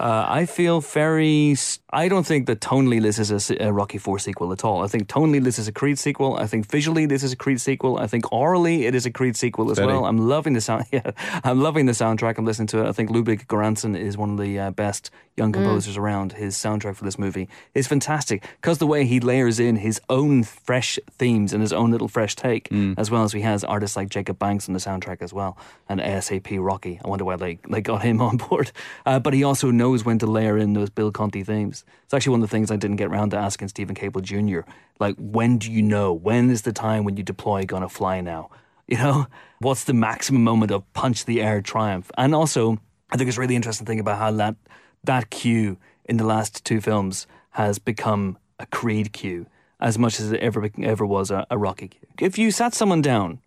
Uh, I feel very. I don't think that tonally this is a Rocky Four sequel at all. I think tonally this is a Creed sequel. I think visually this is a Creed sequel. I think orally it is a Creed sequel as Steady. well. I'm loving the sound. [LAUGHS] Yeah, I'm loving the soundtrack. I'm listening to it. I think Ludwig Göransson is one of the uh, best young composers around. His soundtrack for this movie is fantastic because the way he layers in his own fresh themes and his own little fresh take, as well as he has artists like Jacob Banks on the soundtrack as well, and ASAP Rocky. I wonder why they, they got him [LAUGHS] on board. Uh, but he also knows when to layer in those Bill Conti themes. It's actually one of the things I didn't get around to asking Steven Caple Jr. Like, when do you know? When is the time when you deploy gonna fly now? You know, [LAUGHS] what's the maximum moment of punch the air triumph? And also, I think it's a really interesting thing about how that that cue in the last two films has become a Creed cue as much as it ever ever was a, a Rocky cue. If you sat someone down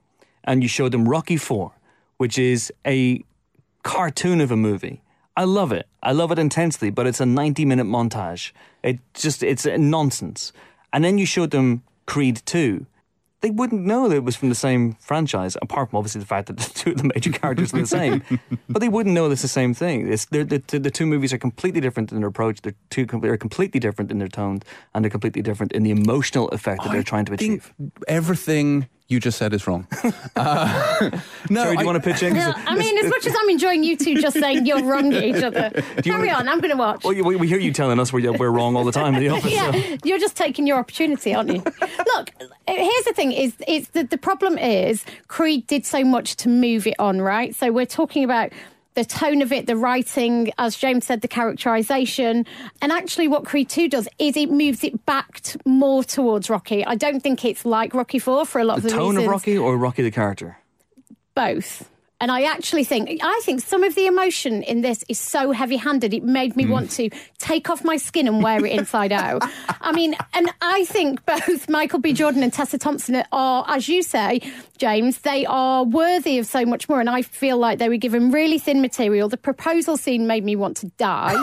and you showed them Rocky Four, which is a cartoon of a movie. I love it. I love it intensely, but it's a 90 minute montage. It just, it's nonsense. And then you showed them Creed 2. They wouldn't know that it was from the same franchise, apart from obviously the fact that [LAUGHS] the two of the major characters are the same. [LAUGHS] but they wouldn't know it's the same thing. The, the two movies are completely different in their approach. They're, two, they're completely different in their tone, and they're completely different in the emotional effect that they're trying to I achieve. everything you just said is wrong. [LAUGHS] Uh, [LAUGHS] no, Sorry, do I- you want to pitch in? No, I mean, as much as I'm enjoying you two just saying you're wrong at each other, [LAUGHS] carry on. I'm going to watch. Well, we, we hear you telling us we're, we're wrong all the time in the office. so- yeah, you're just taking your opportunity, aren't you? Look, here's the thing: is it's the, the problem is Creed did so much to move it on, right? So we're talking about the tone of it, the writing, as James said, the characterization, and actually, what Creed Two does is it moves it back t- more towards Rocky. I don't think it's like Rocky Four for a lot The of the tone of Rocky or Rocky the character? both. And I actually think I think some of the emotion in this is so heavy-handed. It made me mm. want to take off my skin and wear it inside out. I mean, and I think both Michael B. Jordan and Tessa Thompson are, as you say, James, they are worthy of so much more. And I feel like they were given really thin material. The proposal scene made me want to die,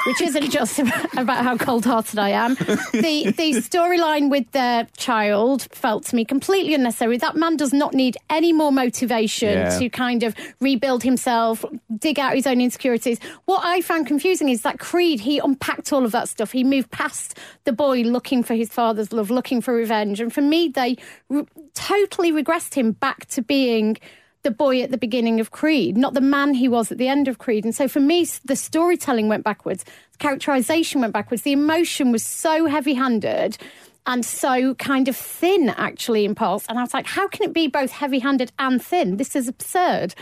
[LAUGHS] which isn't just about how cold-hearted I am. The the storyline with their child felt to me completely unnecessary. That man does not need any more motivation Yeah. to kind of rebuild himself, dig out his own insecurities. What I found confusing is that Creed, he unpacked all of that stuff. He moved past the boy looking for his father's love, looking for revenge. And for me, they re- totally regressed him back to being the boy at the beginning of Creed, not the man he was at the end of Creed. And so for me, the storytelling went backwards, the characterization went backwards, the emotion was so heavy handed and so kind of thin actually in pulse. And I was like, how can it be both heavy handed and thin? This is absurd.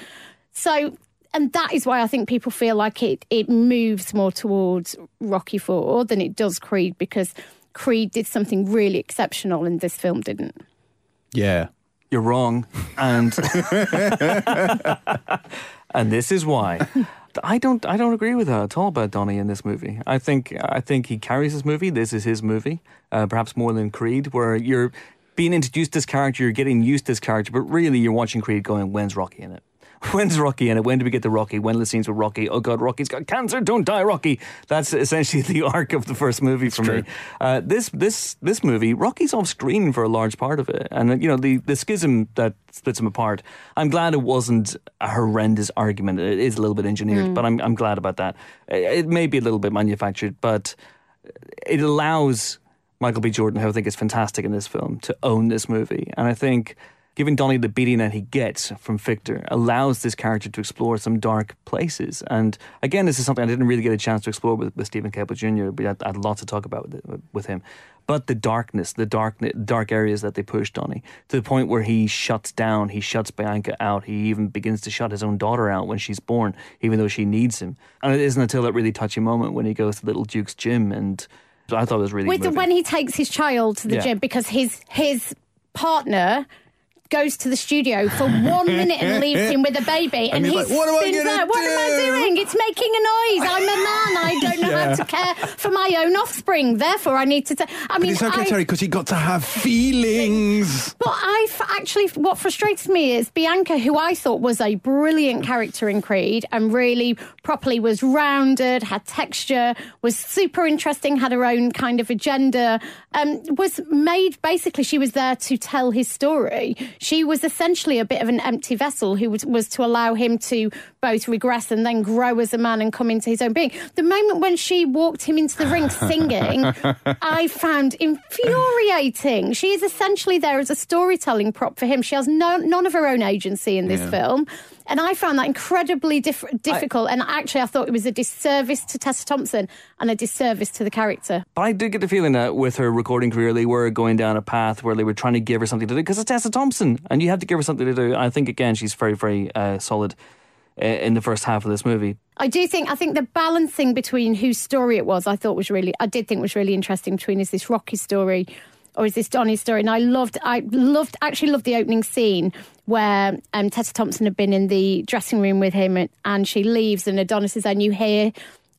So and that is why I think people feel like it it moves more towards Rocky Four than it does Creed because Creed did something really exceptional and this film didn't. Yeah. You're wrong, and [LAUGHS] [LAUGHS] and this is why. I don't. I don't agree with her at all about Donnie in this movie. I think. I think he carries this movie. This is his movie, uh, perhaps more than Creed, where you're being introduced to this character, you're getting used to this character, but really you're watching Creed going, "When's Rocky in it? [LAUGHS] When's Rocky in it? When do we get to Rocky? When are the scenes with Rocky? Oh God, Rocky's got cancer! Don't die, Rocky!" That's essentially [LAUGHS] the arc of the first movie for me. Uh, this this this movie, Rocky's off screen for a large part of it, and you know the the schism that splits them apart. I'm glad it wasn't a horrendous argument. It is a little bit engineered, but I'm I'm glad about that. It, it may be a little bit manufactured, but it allows Michael B. Jordan, who I think is fantastic in this film, to own this movie. And I think giving Donnie the beating that he gets from Victor allows this character to explore some dark places. And again, this is something I didn't really get a chance to explore with, with Steven Caple Jr. We had, had a lot to talk about with, with him. But the darkness, the dark, dark areas that they push Donnie to the point where he shuts down, he shuts Bianca out. He even begins to shut his own daughter out when she's born, even though she needs him. And it isn't until that really touchy moment when he goes to Little Duke's gym and I thought it was really With when he takes his child to the Yeah. gym because his his partner goes to the studio for one minute and leaves him with a baby [LAUGHS] and, he's he like, "What am I out, what am I doing? It's making a noise. I'm a man. I don't know how to care for my own offspring. Therefore I need to ta- I But mean it's okay, I, Terri, because he got to have feelings. but I f- actually, what frustrates me is Bianca, who I thought was a brilliant character in Creed and really properly was rounded, had texture, was super interesting, had her own kind of agenda, um, was made basically, she was there to tell his story. She was essentially a bit of an empty vessel who was, was to allow him to both regress and then grow as a man and come into his own being. The moment when she walked him into the ring [LAUGHS] singing, I found infuriating. She is essentially there as a storytelling prop for him. She has no, none of her own agency in this Yeah. film. And I found that incredibly diff- difficult. and actually, I thought it was a disservice to Tessa Thompson and a disservice to the character. But I did get the feeling that with her recording career, they were going down a path where they were trying to give her something to do because it's Tessa Thompson, and you have to give her something to do. I think again, she's very, very uh, solid uh, in the first half of this movie. I do think I think the balancing between whose story it was, I thought was really I did think was really interesting between is this Rocky story or is this Donnie story? And I loved I loved actually loved the opening scene where um, Tessa Thompson had been in the dressing room with him and, and she leaves and Adonis is there and you hear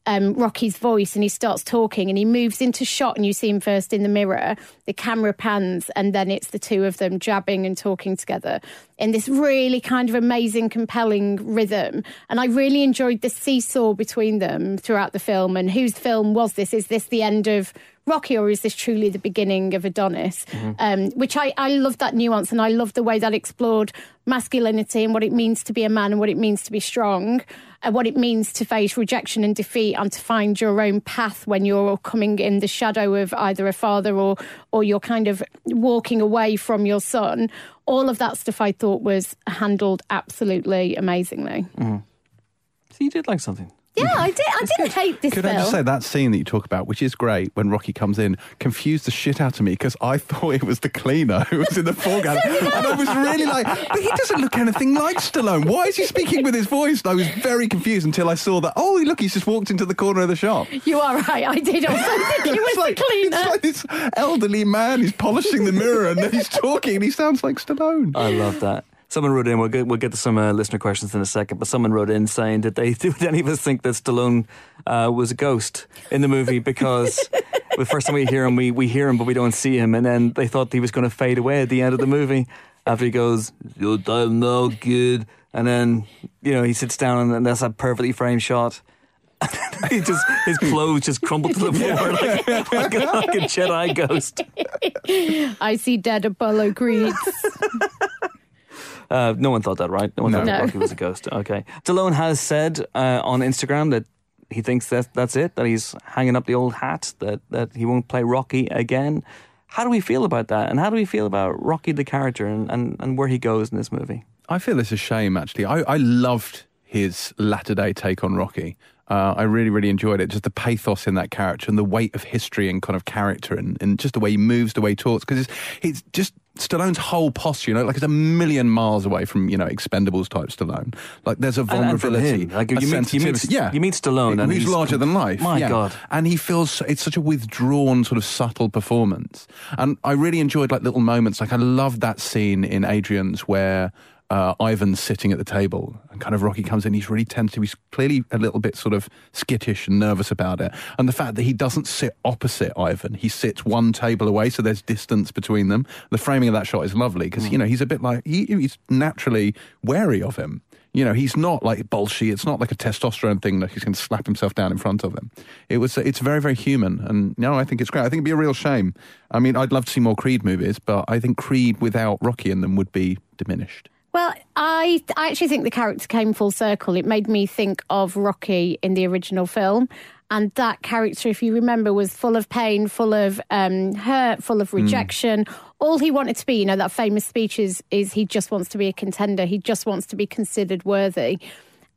um, Rocky's voice and he starts talking and he moves into shot and you see him first in the mirror. The camera pans and then it's the two of them jabbing and talking together in this really kind of amazing, compelling rhythm. And I really enjoyed the seesaw between them throughout the film. And whose film was this? Is this the end of Rocky or is this truly the beginning of Adonis? Um, which I, I love that nuance and I love the way that explored masculinity and what it means to be a man and what it means to be strong and what it means to face rejection and defeat and to find your own path when you're coming in the shadow of either a father or or you're kind of walking away from your son. All of that stuff I thought was handled absolutely amazingly. So you did like something. Yeah, mm-hmm. I did. I didn't hate this Could film. I just say that scene that you talk about, which is great when Rocky comes in, confused the shit out of me because I [LAUGHS] thought it was the cleaner who was in the [LAUGHS] foreground. and I was really like, but he doesn't look anything like Stallone. Why is he speaking with his voice? And I was very confused until I saw that, oh, look, he's just walked into the corner of the shop. you are right. I did also [LAUGHS] think he was It's like, the cleaner. it's like this elderly man who's polishing the mirror and then he's talking and he sounds like Stallone. I love that. Someone wrote in. We'll get we'll get to some uh, listener questions in a second. But someone wrote in saying that they did any of us think that Stallone uh, was a ghost in the movie [LAUGHS] because the first time we hear him, we, we hear him but we don't see him, and then they thought he was going to fade away at the end of the movie after he goes, "Your time now, kid," and then you know he sits down and that's a perfectly framed shot. [LAUGHS] he just his clothes just crumble to the floor like, like, a, like a Jedi ghost. [LAUGHS] I see dead Apollo Creeds. Uh, no one thought that, right? No one thought No. that Rocky was a [LAUGHS] ghost. Okay. Stallone has said uh, on Instagram that he thinks that that's it, that he's hanging up the old hat, that, that he won't play Rocky again. How do we feel about that? And how do we feel about Rocky the character and, and, and where he goes in this movie? I feel it's a shame, actually. I, I loved his latter day take on Rocky. Uh, I really, really enjoyed it. Just the pathos in that character and the weight of history and kind of character and, and just the way he moves, the way he talks. Because it's, it's just Stallone's whole posture, you know, like it's a million miles away from you know Expendables type Stallone. Like there's a And- and vulnerability, him, like, a you meet- you meet- sensitivity. yeah, you meet Stallone and he's, he's- larger than life. My yeah. God. and he feels it's such a withdrawn, sort of subtle performance. And I really enjoyed like little moments. Like I loved that scene in Adrian's where. Uh, Ivan's sitting at the table and kind of Rocky comes in. He's really tentative. He's clearly a little bit sort of skittish and nervous about it. And the fact that he doesn't sit opposite Ivan, he sits one table away, so there's distance between them. The framing of that shot is lovely because, you know, he's a bit like, he, he's naturally wary of him. You know, he's not like bolshy. It's not like a testosterone thing that he's going to slap himself down in front of him. It was, it's very, very human. And no, I think it's great. I think it'd be a real shame. I mean, I'd love to see more Creed movies, but I think Creed without Rocky in them would be diminished. Well, I I actually think the character came full circle. It made me think of Rocky in the original film. And that character, if you remember, was full of pain, full of um, hurt, full of rejection. All he wanted to be, you know, that famous speech is, is he just wants to be a contender. He just wants to be considered worthy.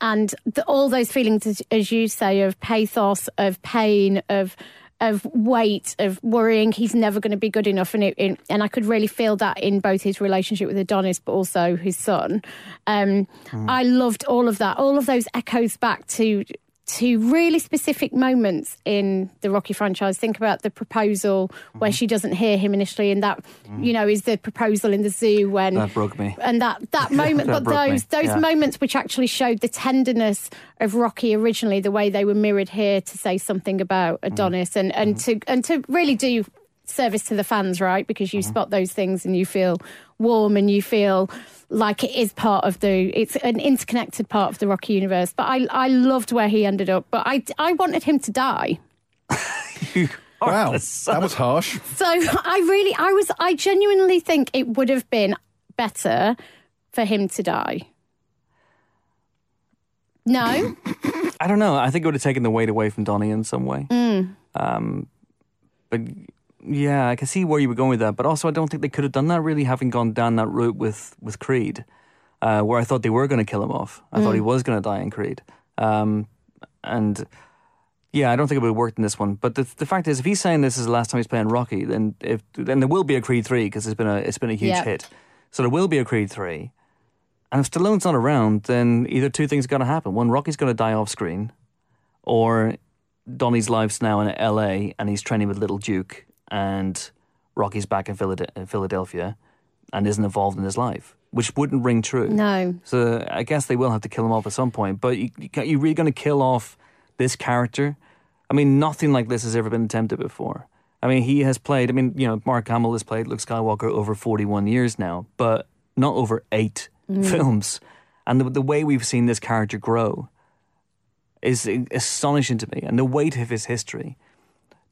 And the, all those feelings, as you say, of pathos, of pain, of of weight, of worrying he's never going to be good enough, and it, it, and I could really feel that in both his relationship with Adonis, but also his son. Um, I loved all of that. All of those echoes back to to really specific moments in the Rocky franchise. Think about the proposal where she doesn't hear him initially, and that you know is the proposal in the zoo when That broke me. and that that [LAUGHS] moment That but broke me, those those yeah. moments which actually showed the tenderness of Rocky originally the way they were mirrored here to say something about Mm. Adonis and and to and to really do service to the fans right because you Mm-hmm. spot those things and you feel warm and you feel like it is part of the it's an interconnected part of the Rocky universe but I I loved where he ended up but I I wanted him to die [LAUGHS] Wow, that was harsh. so I really, I was, I genuinely think it would have been better for him to die. No, [COUGHS] I don't know. I think it would have taken the weight away from Donnie in some way. Mm. Um, but yeah, I can see where you were going with that. But also, I don't think they could have done that really, having gone down that route with with Creed, uh, where I thought they were going to kill him off. I thought he Mm. was going to die in Creed. Um, and yeah, I don't think it would have worked in this one. But the the fact is, if he's saying this is the last time he's playing Rocky, then if then there will be a Creed three because it's been a it's been a huge Yeah. hit. So there will be a Creed three. And if Stallone's not around, then either two things are going to happen. One, Rocky's going to die off screen, or Donnie's life's now in LA and he's training with Little Duke, and Rocky's back in Philadelphia and isn't involved in his life, which wouldn't ring true. no. So I guess they will have to kill him off at some point. But you, you, really going to kill off this character? I mean, nothing like this has ever been attempted before. I mean, he has played. I mean, you know, Mark Hamill has played Luke Skywalker over forty-one years now, but not over eight mm. films. And the, the way we've seen this character grow is astonishing to me, and the weight of his history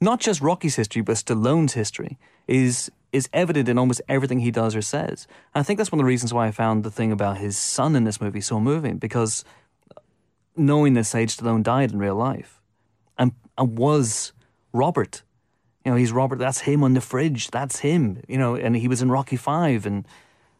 not just Rocky's history, but Stallone's history is is evident in almost everything he does or says. And I think that's one of the reasons why I found the thing about his son in this movie so moving, because knowing that Sage Stallone died in real life and and was Robert. You know, he's Robert, that's him on the fridge, that's him, you know, and he was in Rocky Five and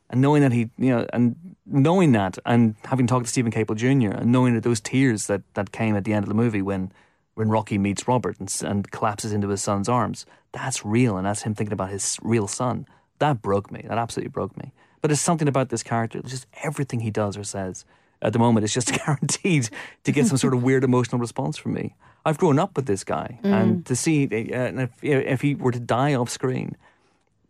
and knowing that he, you know, and knowing that, and having talked to Steven Caple Jr. and knowing that those tears that, that came at the end of the movie when when Rocky meets Robert and, and collapses into his son's arms, that's real, and that's him thinking about his real son. That broke me. That absolutely broke me. But there's something about this character. Just everything he does or says at the moment is just [LAUGHS] guaranteed to get some sort of weird emotional response from me. I've grown up with this guy, and to see uh, and if if he were to die off screen,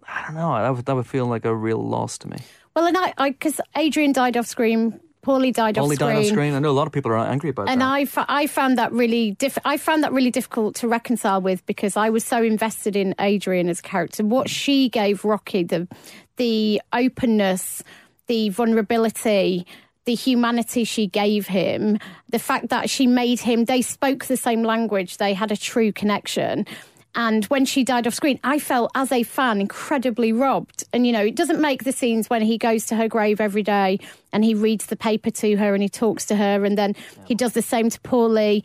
I don't know. That would that would feel like a real loss to me. Well, and I, because Adrian died off screen, Paulie died Only off screen. died off screen. I know a lot of people are angry about and that. And I, I found that really diff- I found that really difficult to reconcile with because I was so invested in Adrian as a character. What she gave Rocky the the openness, the vulnerability, the humanity she gave him, the fact that she made him. They spoke the same language. They had a true connection. And when she died off screen, I felt as a fan incredibly robbed. And, you know, it doesn't make the scenes when he goes to her grave every day and he reads the paper to her and he talks to her and then he does the same to Paulie.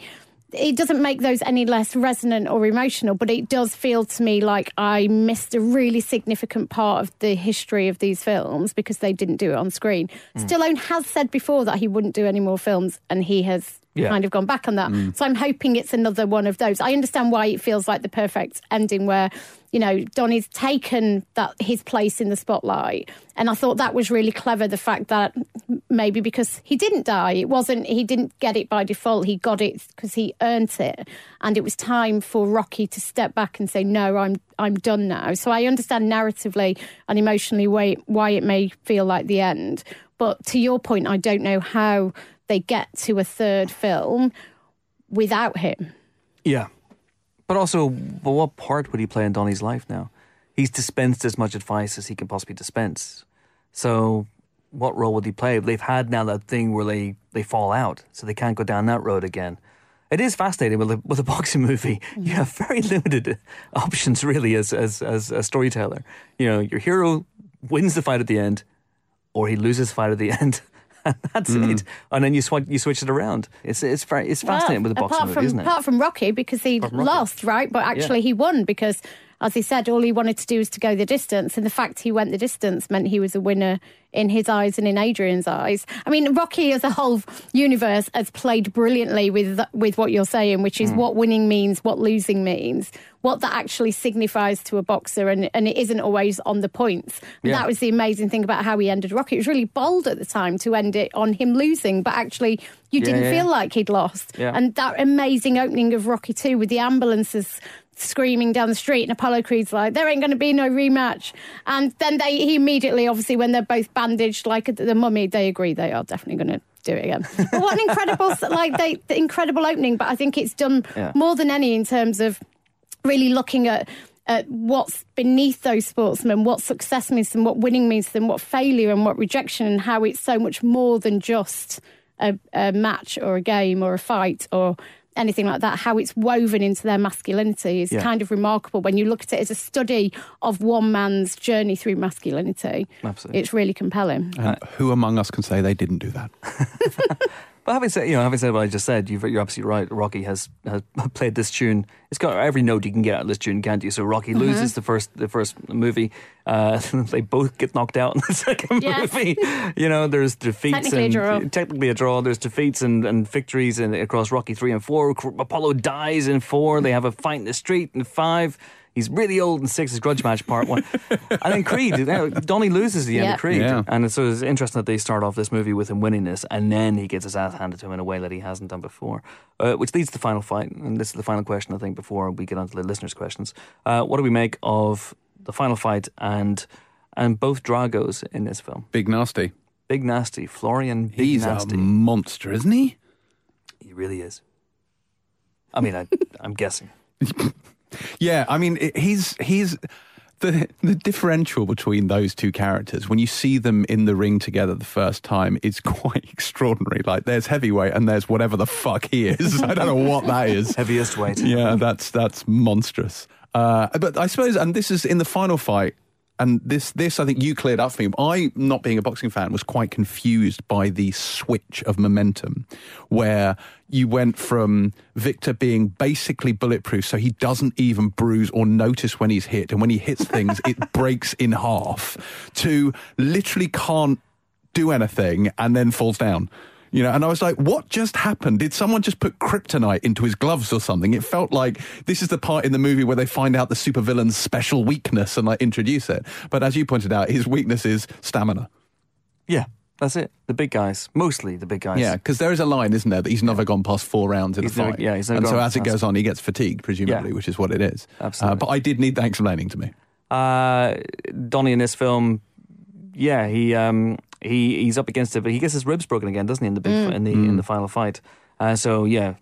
It doesn't make those any less resonant or emotional, but it does feel to me like I missed a really significant part of the history of these films because they didn't do it on screen. Hmm. Stallone has said before that he wouldn't do any more films and he has Yeah. kind of gone back on that. Mm. So I'm hoping it's another one of those. I understand why it feels like the perfect ending where, you know, Donnie's taken that his place in the spotlight. And I thought that was really clever, the fact that maybe because he didn't die, it wasn't he didn't get it by default, he got it because he earned it. And it was time for Rocky to step back and say, No, I'm I'm done now. So I understand narratively and emotionally why why it may feel like the end. But to your point, I don't know how they get to a third film without him. Yeah. But also, but what part would he play in Donnie's life now? He's dispensed as much advice as he can possibly dispense. So, what role would he play? They've had now that thing where they, they fall out, so they can't go down that road again. It is fascinating with a, with a [LAUGHS] boxing movie. You have very limited [LAUGHS] options, really, as, as as a storyteller. You know, your hero wins the fight at the end, or he loses the fight at the [LAUGHS] end. And [LAUGHS] that's it. And then you switch you switch it around. It's it's very it's fascinating with a boxing apart movie, from, isn't it? Apart from Rocky, because he lost, right? But actually, he won because, as he said, all he wanted to do was to go the distance. And the fact he went the distance meant he was a winner in his eyes and in Adrian's eyes. I mean, Rocky as a whole universe has played brilliantly with with what you're saying, which is hmm. what winning means, what losing means, what that actually signifies to a boxer, and, and it isn't always on the points. Yeah. that was the amazing thing about how he ended Rocky. It was really bold at the time to end it on him losing, but actually you Yeah, didn't yeah, feel like he'd lost. And that amazing opening of Rocky 2 with the ambulances screaming down the street and Apollo Creed's like, there ain't going to be no rematch. And then they he immediately, obviously, when they're both bandaged like the mummy, they agree they are definitely going to do it again. [LAUGHS] But what an incredible, like, they, the incredible opening. But I think it's done Yeah. more than any in terms of really looking at at what's beneath those sportsmen, what success means to them, what winning means to them, what failure and what rejection, and how it's so much more than just a, a match or a game or a fight or anything like that. How it's woven into their masculinity is Yeah. kind of remarkable when you look at it as a study of one man's journey through masculinity. Absolutely. It's really compelling. And who among us can say they didn't do that? [LAUGHS] But having said, you know, having said what I just said, you've, you're absolutely right. Rocky has, has [LAUGHS] played this tune. It's got every note you can get out of this tune, can't you? So Rocky Mm-hmm. loses the first the first movie. Uh, [LAUGHS] they both get knocked out in the [LAUGHS] second Yes. movie. You know, there's defeats Technically a and draw. technically a draw. There's defeats and, and victories in, across Rocky three and four. Apollo dies in four. They have a fight in the street in five. He's really old in six. His grudge match part one, and then Creed. You know, Donnie loses at the end Yeah. of Creed, Yeah. and so it's interesting that they start off this movie with him winning this, and then he gets his ass handed to him in a way that he hasn't done before, uh, which leads to the final fight. And this is the final question, I think, before we get on to the listeners' questions. Uh, what do we make of the final fight and and both Dragos in this film? Big Nasty. Big Nasty, Florian Big He's Nasty. a monster, isn't he? he really is. I mean, I, I'm guessing. [LAUGHS] Yeah, I mean, it- he's he's the the differential between those two characters when you see them in the ring together the first time is [LAUGHS] quite extraordinary. Like, there's heavyweight and there's whatever the fuck he is. I don't know what that is. [LAUGHS] Heaviest weight. Yeah, that's that's monstrous. Uh, but I suppose, and this is in the final fight, and this this I think you cleared up for me. I, not being a boxing fan, was quite confused by the switch of momentum, where you went from Victor being basically bulletproof, so he doesn't even bruise or notice when he's hit, and when he hits things, it [LAUGHS] breaks in half, to literally can't do anything and then falls down. You know, and I was like, what just happened? Did someone just put kryptonite into his gloves or something? It felt like this is the part in the movie where they find out the supervillain's special weakness and like introduce it. But as you pointed out, his weakness is stamina. Yeah, that's it. The big guys, mostly the big guys. Yeah, because there is a line, isn't there, that he's never gone past four rounds in He's a never- fight. yeah, he's never and so as it goes on, he gets fatigued, presumably, Yeah. which is what it is. Absolutely. Uh, but I did need that explaining to me. Uh, Donnie in this film, yeah, he um, he he's up against it, but he gets his ribs broken again, doesn't he? In the big Mm. in the in the final fight. Uh, so yeah,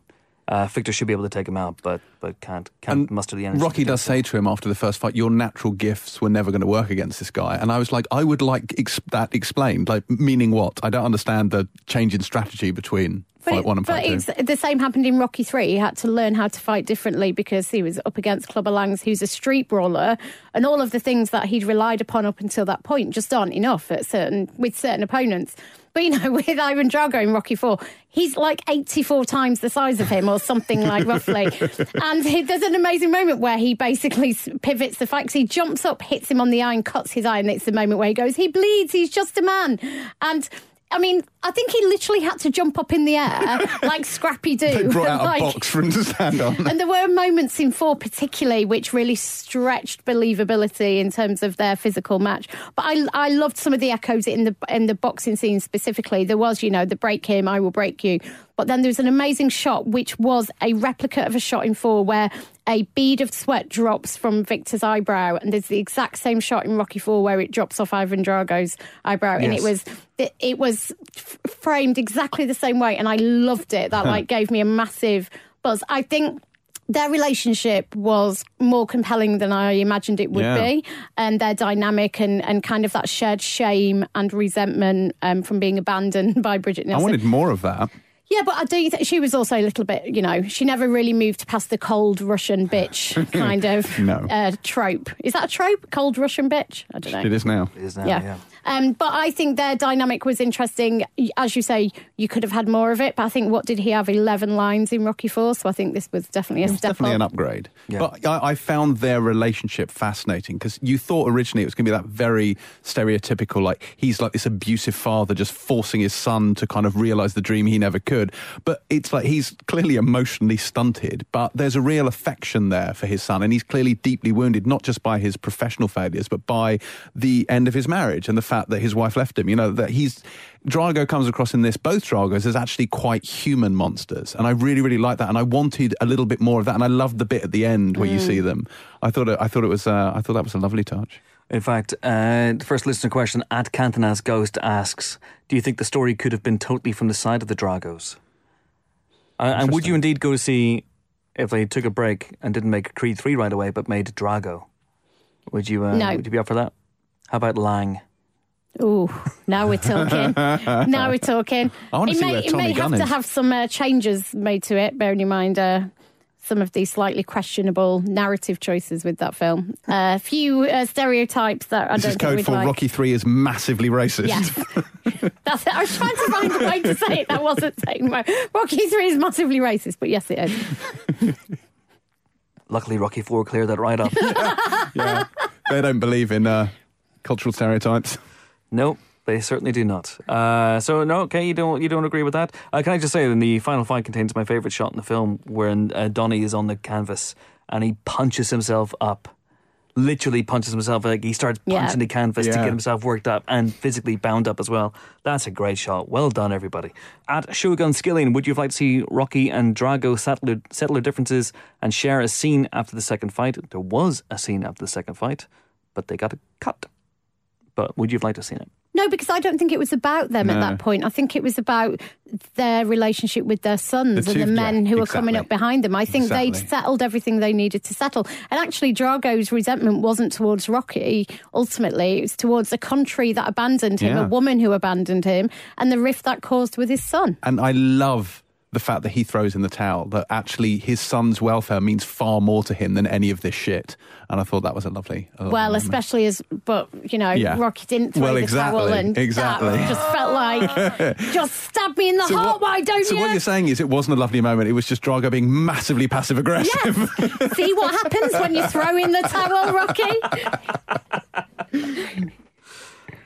uh, Victor should be able to take him out, but but can't can't And muster the energy. Rocky does so. say to him after the first fight, "Your natural gifts were never going to work against this guy." And I was like, "I would like ex- that explained. Like, meaning what? I don't understand the change in strategy between fight it- one and but fight two. it's, the same happened in Rocky Three. He had to learn how to fight differently because he was up against Clubber Langs, who's a street brawler, and all of the things that he'd relied upon up until that point just aren't enough at certain with certain opponents. But you know, [LAUGHS] with Ivan Drago in Rocky Four, he's like eighty-four times the size of him, or something like roughly. [LAUGHS] And he, there's an amazing moment where he basically pivots the fight he jumps up, hits him on the eye, and cuts his eye, and it's the moment where he goes, "He bleeds. He's just a man." And I mean, I think he literally had to jump up in the air [LAUGHS] like Scrappy Doo. They brought out [LAUGHS] Like- a box for him to stand on. And there were moments in four, particularly, which really stretched believability in terms of their physical match. But I, I loved some of the echoes in the in the boxing scene specifically. There was, you know, the break him, I will break you. But then there was an amazing shot, which was a replica of a shot in four, where a bead of sweat drops from Victor's eyebrow, and there's the exact same shot in Rocky Four where it drops off Ivan Drago's eyebrow, and it was it, was f- framed exactly the same way, and I loved it. That like [LAUGHS] gave me a massive buzz. I think their relationship was more compelling than I imagined it would Yeah. be, and their dynamic and, and kind of that shared shame and resentment um, from being abandoned [LAUGHS] by Brigitte I wanted more of that. Yeah, but I do think she was also a little bit, you know, she never really moved past the cold Russian bitch [LAUGHS] kind of No. uh, trope. Is that a trope? Cold Russian bitch? I don't know. It is now. It is now, Yeah. yeah. Um, but I think their dynamic was interesting. As you say, you could have had more of it. But I think what did he have? Eleven lines in Rocky Four. So I think this was definitely a It was step definitely up. an upgrade. Yeah. But I, I found their relationship fascinating because you thought originally it was going to be that very stereotypical, like he's like this abusive father just forcing his son to kind of realize the dream he never could. But it's like he's clearly emotionally stunted, but there's a real affection there for his son. And he's clearly deeply wounded, not just by his professional failures, but by the end of his marriage and the fact that his wife left him. You know, that he's. Drago comes across in this, both Dragos, as actually quite human monsters. And I really, really like that. And I wanted a little bit more of that. And I loved the bit at the end where you see them. I thought it, I thought it was, uh, I thought that was a lovely touch. In fact, uh, the first listener question at Cantonas Ghost asks Do you think the story could have been totally from the side of the Dragos? Uh, and would you indeed go to see if they took a break and didn't make Creed 3 right away but made Drago? Would you, uh, No. would you be up for that? How about Lang? Ooh, now we're talking. [LAUGHS] now we're talking. I wanna it see may, where it may Gunn have to have some uh, changes made to it, bearing in mind uh, some of the slightly questionable narrative choices with that film. A few uh, stereotypes that I This don't is think code we'd for like. Rocky 3 is massively racist. Yes. [LAUGHS] That's it. I was trying to find a way to say it that wasn't saying right. Rocky 3 is massively racist, but yes, it is. Luckily, Rocky 4 cleared that right up. [LAUGHS] yeah. They don't believe in uh, cultural stereotypes. No, they certainly do not. Uh, so no, okay, you don't you don't agree with that. Uh, can I just say that the final fight contains my favorite shot in the film, wherein uh, Donnie is on the canvas and he punches himself up. Literally punches himself like he starts Yeah. punching the canvas to get himself worked up and physically bound up as well. That's a great shot. Well done, everybody. At Shogun Skilling, would you like to see Rocky and Drago settle their, settle their differences and share a scene after the second fight? There was a scene after the second fight, but they got a cut. But would you have liked to have seen it? No, because I don't think it was about them at that point. I think it was about their relationship with their sons The and the men yeah, who were coming up behind them. I think they'd settled everything they needed to settle. And actually, Drago's resentment wasn't towards Rocky, ultimately, it was towards a country that abandoned him, Yeah. a woman who abandoned him, and the rift that caused with his son. And I love the fact that he throws in the towel, that actually his son's welfare means far more to him than any of this shit. And I thought that was a lovely. a lovely Well, moment. especially as, but you know, Yeah. Rocky didn't throw Well, the towel, and exactly. that just felt like, [LAUGHS] just stab me in the So heart, what- why don't so you? what you're saying is it wasn't a lovely moment. It was just Drago being massively passive aggressive. Yes. [LAUGHS] See what happens when you throw in the towel, Rocky? [LAUGHS]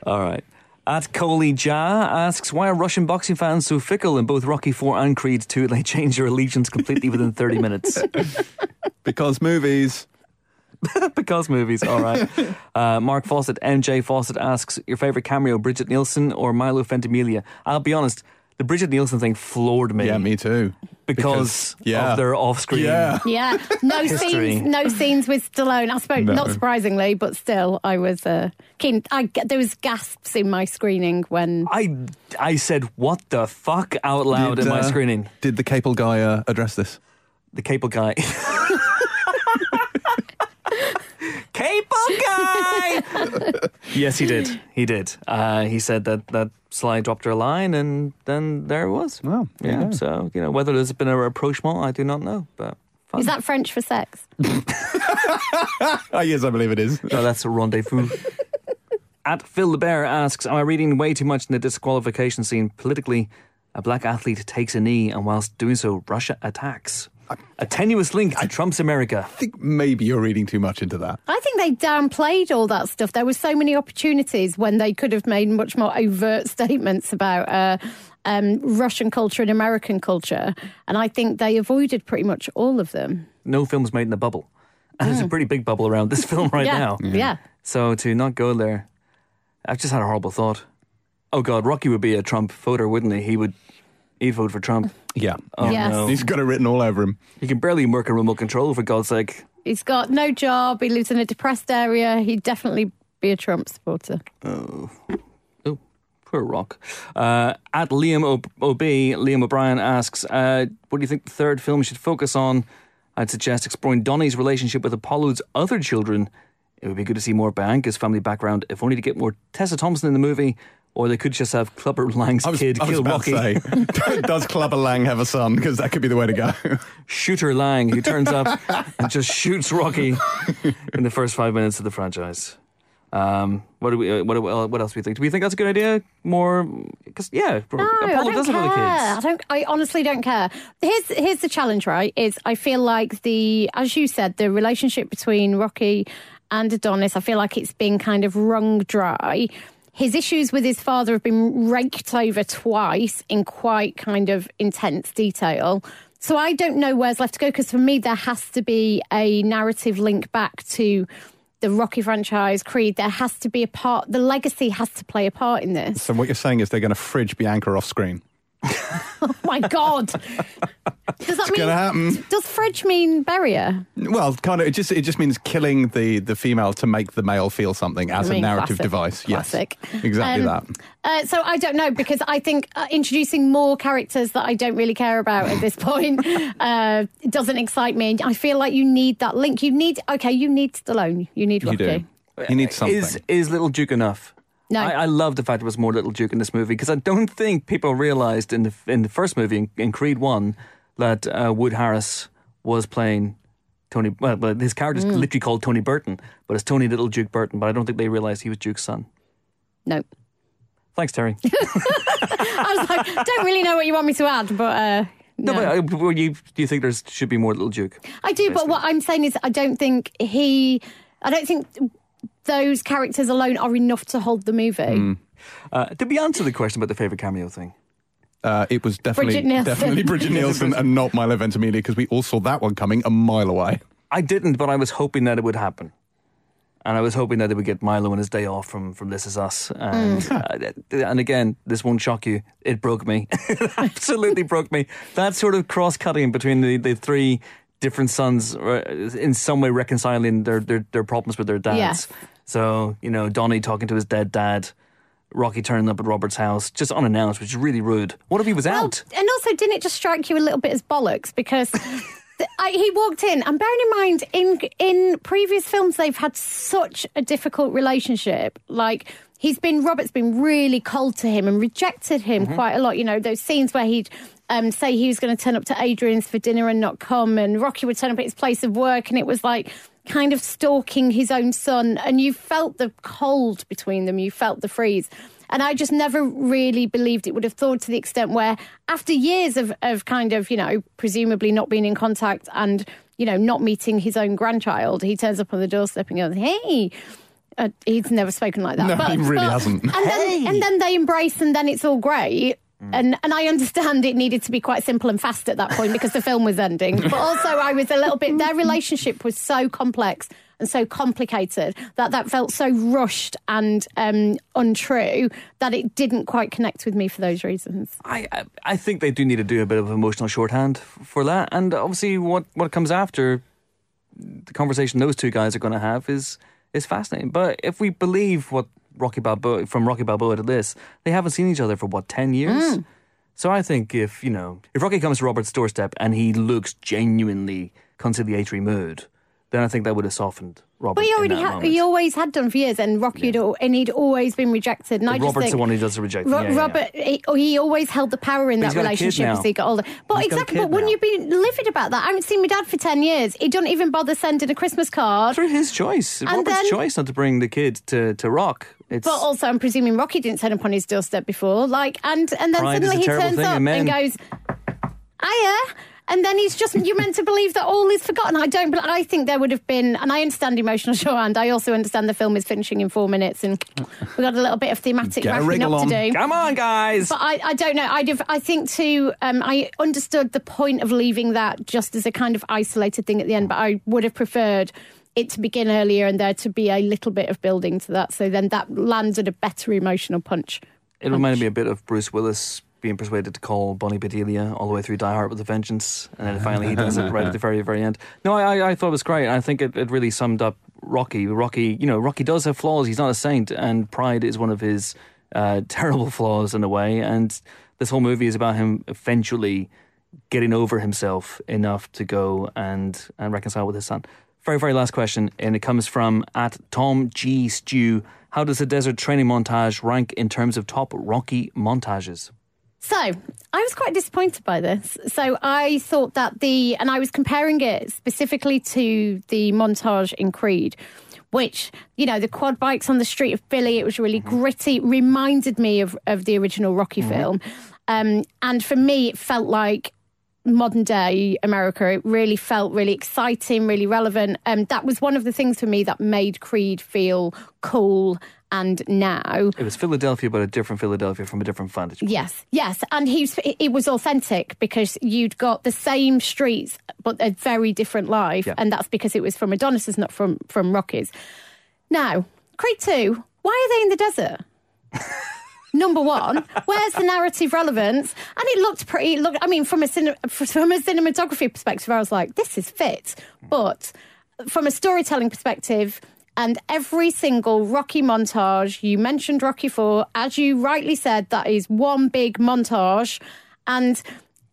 All right. At Coley Ja asks, why are Russian boxing fans so fickle in both Rocky 4 and Creed 2? They change their allegiance completely within 30 [LAUGHS] minutes. because movies. [LAUGHS] because movies, all right. Uh, Mark Fawcett, MJ Fawcett asks, your favourite cameo, Brigitte Nielsen or Milo Ventimiglia? I'll be honest, the Brigitte Nielsen thing floored me. Yeah, me too. Because, yeah. of their off screen. Yeah. [LAUGHS] Yeah, no scenes, no scenes with Stallone. I suppose No. not surprisingly, but still, I was uh, keen. I there was gasps in my screening when I, I said, what the fuck out loud Did, in my uh, screening. Did the Caple guy uh, address this? The cable guy. [LAUGHS] cable guy! [LAUGHS] yes, he did. He did. Uh, he said that, that Sly dropped her a line, and then there it was. Well, there you yeah. So, you know, whether there's been a rapprochement, I do not know. But fun. is that French for sex? [LAUGHS] Oh, yes, I believe it is. No, [LAUGHS] that's a rendezvous. At Phil the Bear asks, Am I reading way too much in the disqualification scene? Politically, a black athlete takes a knee, and whilst doing so, Russia attacks. A tenuous link to Trump's America. I think maybe you're reading too much into that. I think they downplayed all that stuff. There were so many opportunities when they could have made much more overt [LAUGHS] statements about uh, um, Russian culture and American culture, and I think they avoided pretty much all of them. No film's made in the bubble. And [LAUGHS] there's a pretty big bubble around this [LAUGHS] film right Mm. yeah, now. yeah. So to not go there, I've just had a horrible thought. Oh God, Rocky would be a Trump voter, wouldn't he? He would. He'd vote for Trump. [LAUGHS] Yeah. Oh Yes. no, He's got it written all over him. he can barely work a remote control for God's sake. He's got no job. He lives in a depressed area. He'd definitely be a Trump supporter. Oh, poor Rock. Uh, at Liam o- Ob, Liam O'Brien asks, uh, "What do you think the third film should focus on?" I'd suggest exploring Donnie's relationship with Apollo's other children. It would be good to see more Bianca's family background, if only to get more Tessa Thompson in the movie. Or they could just have Clubber Lang's was, kid kill Rocky. say, [LAUGHS] does Clubber Lang have a son? Because that could be the way to go. Shooter Lang, who turns up and just shoots Rocky in the first five minutes of the franchise. Um, what do we? Uh, what, do- uh, what else do we think? Do we think that's a good idea? More because yeah, No, Apollo I don't does have care. other I don't. I honestly don't care. Here's here's the challenge, right? Is I feel like the, as you said, the relationship between Rocky and Adonis. I feel like it's been kind of wrung dry. His issues with his father have been raked over twice in quite kind of intense detail. So I don't know where's left to go because for me there has to be a narrative link back to the Rocky franchise, Creed. There has to be a part. The legacy has to play a part in this. so what you're saying is they're going to fridge Bianca off screen. Oh [LAUGHS] my god! Does that mean gonna happen. Does fridge mean barrier? Well, kind of. It just it just means killing the the female to make the male feel something as I mean, a narrative classic. device. Classic. Yes, exactly Um, that. Uh, so I don't know because I think uh, introducing more characters that I don't really care about at this [LAUGHS] point uh, doesn't excite me. I feel like you need that link. You need okay. You need Stallone. You need You Rocky. do. You need something. Is is Little Duke enough? No. I, I love the fact there was more Little Duke in this movie because I don't think people realized in the in the first movie in, in Creed One that uh, Wood Harris was playing Tony. Well, but his character's Mm. literally called Tony Burton, but it's Tony Little Duke Burton. But I don't think they realized he was Duke's son. No. Thanks, Terri. [LAUGHS] I was like, don't really know what you want me to add, but uh, no, no. but uh, you, do you think there should be more Little Duke? I do, but what I'm saying is, I don't think he. I don't think those characters alone are enough to hold the movie. Hmm. Uh, did we answer the question about the favorite cameo thing? Uh, it was definitely Brigitte Nielsen. definitely Brigitte [LAUGHS] Nielsen and not Milo Ventimiglia because we all saw that one coming a mile away. I didn't, but I was hoping that it would happen. And I was hoping that they would get Milo on his day off from, from This Is Us. And, Mm. uh, and again, this won't shock you. It broke me. [LAUGHS] it absolutely broke me. That sort of cross cutting between the, the three different sons, uh, in some way reconciling their, their, their problems with their dads. Yes. So, you know, Donnie talking to his dead dad, Rocky turning up at Robert's house, just unannounced, which is really rude. What if he was Well, out? and also, didn't it just strike you a little bit as bollocks because [LAUGHS] I, he walked in, and bearing in mind, in in previous films, they've had such a difficult relationship. Like he's been, Robert's been really cold to him and rejected him quite a lot. You know, those scenes where he'd. Um, say he was going to turn up to Adrian's for dinner and not come, and Rocky would turn up at his place of work, and it was like kind of stalking his own son, and you felt the cold between them, you felt the freeze. And I just never really believed it would have thawed to the extent where, after years of, of kind of, you know, presumably not being in contact and, you know, not meeting his own grandchild, he turns up on the doorstep and goes, hey. Uh, he's never spoken like that. No, he really hasn't. And then, and then they embrace, and then it's all great. Mm. And and I understand it needed to be quite simple and fast at that point because the film was ending. [LAUGHS] But also, I was a little bit. Their relationship was so complex and so complicated that that felt so rushed and um, untrue that it didn't quite connect with me for those reasons. I, I I think they do need to do a bit of emotional shorthand for that, and obviously what what comes after the conversation those two guys are going to have is is fascinating. But if we believe what Rocky Balboa from Rocky Balboa to this, they haven't seen each other for what ten years. Mm. So I think if you know if Rocky comes to Robert's doorstep and he looks genuinely conciliatory mood, then I think that would have softened Robert. But he already had, he always had done for years, and Rocky had, and he'd always been rejected. And I just Robert's think the one who does the rejecting. Ro- yeah, yeah, yeah. Robert, He, he always held the power in But that got a kid relationship as he got older. But He's exactly, but wouldn't now. you be livid about that? I haven't seen my dad for 10 years. He doesn't even bother sending a Christmas card. Through his choice, And Robert's then- choice not to bring the kid to, to Rock. It's But also, I'm presuming Rocky didn't turn up on his doorstep before. Like, and, and then Pride suddenly he turns thing up in men. and goes, Hiya. and then he's just you're meant to believe that all is forgotten. I don't. bel- I think there would have been, and I understand emotional [LAUGHS] shorthand. I also understand the film is finishing in four minutes, and we've got a little bit of thematic wrapping up to do. Come on, guys. But I, I don't know. I'd have, I think too. Um, I understood the point of leaving that just as a kind of isolated thing at the end, but I would have preferred it to begin earlier and there to be a little bit of building to that. So then that landed a better emotional punch. It reminded me a bit of Bruce Willis being persuaded to call Bonnie Bedelia all the way through Die Hard with a Vengeance, and then finally he does it right at the very, very end. No, I, I- I thought it was great. I think it, it really summed up Rocky. Rocky, you know, Rocky does have flaws. He's not a saint, and pride is one of his uh, [LAUGHS] terrible flaws in a way. And this whole movie is about him eventually getting over himself enough to go and, and reconcile with his son. Very, very last question, and it comes from at Tom G Stew. How does the desert training montage rank in terms of top Rocky montages? So I was quite disappointed by this. So I thought that the, and I was comparing it specifically to the montage in Creed, which, you know, the quad bikes on the street of Philly, it was really gritty, reminded me of, of the original Rocky film. Um, and for me, it felt like modern day America. It really felt really exciting, really relevant. Um, that was one of the things for me that made Creed feel cool and now. It was Philadelphia, but a different Philadelphia from a different vantage point. Yes, yes, and he's it was authentic because you'd got the same streets but a very different life, Yeah. and that's because it was from Adonis's, not from from Rocky's. Now, Creed Two, why are they in the desert? [LAUGHS] Number one, where's the narrative relevance? And it looked pretty. Look, I mean, from a from a cinematography perspective, I was like, this is fit. But from a storytelling perspective, and every single Rocky montage, you mentioned Rocky Four, as you rightly said, that is one big montage, and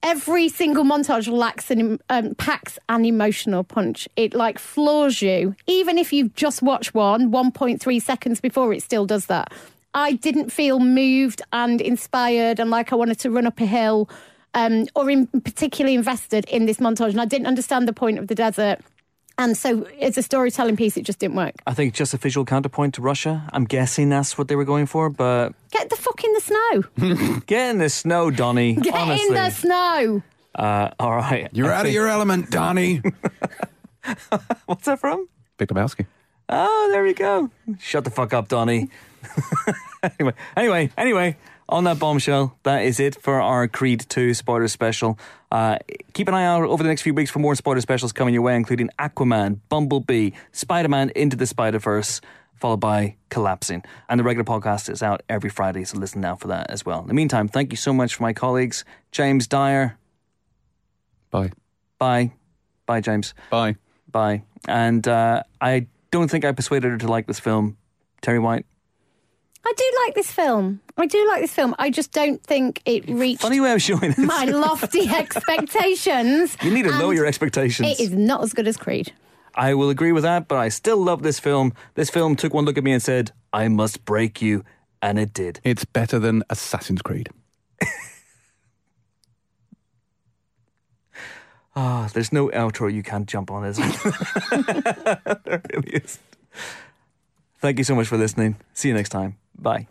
every single montage lacks an um, packs an emotional punch. It like floors you, even if you've just watched one 1.3 seconds before. It still does that. I didn't feel moved and inspired and like I wanted to run up a hill, um, or in particularly invested in this montage. And I didn't understand the point of the desert. And so, as a storytelling piece, it just didn't work. I think just a visual counterpoint to Russia. I'm guessing that's what they were going for, but Get the fuck in the snow. [LAUGHS] get in the snow, Donny. Get honestly. in the snow. uh, all right. You're I out of your element, Donnie. [LAUGHS] What's that from? Big Lebowski. Oh, there we go. Shut the fuck up, Donny. Anyway, anyway, anyway. On that bombshell, that is it for our Creed 2 spoiler special. Uh, keep an eye out over the next few weeks for more spoiler specials coming your way, including Aquaman, Bumblebee, Spider Man Into the Spider Verse, followed by Collapsing. And the regular podcast is out every Friday, so listen now for that as well. In the meantime, thank you so much for my colleagues. James Dyer, Bye. bye. Bye, James. Bye. Bye. And uh, I don't think I persuaded her to like this film. Terri White. I do like this film. I do like this film. I just don't think it reached Funny way of showing it. my lofty [LAUGHS] expectations. You need to know and your expectations. It is not as good as Creed. I will agree with that, but I still love this film. This film took one look at me and said, I must break you. And it did. It's better than Assassin's Creed. [LAUGHS] Ah, there's no outro you can't jump on, is there? [LAUGHS] there really is. Thank you so much for listening. See you next time. Bye.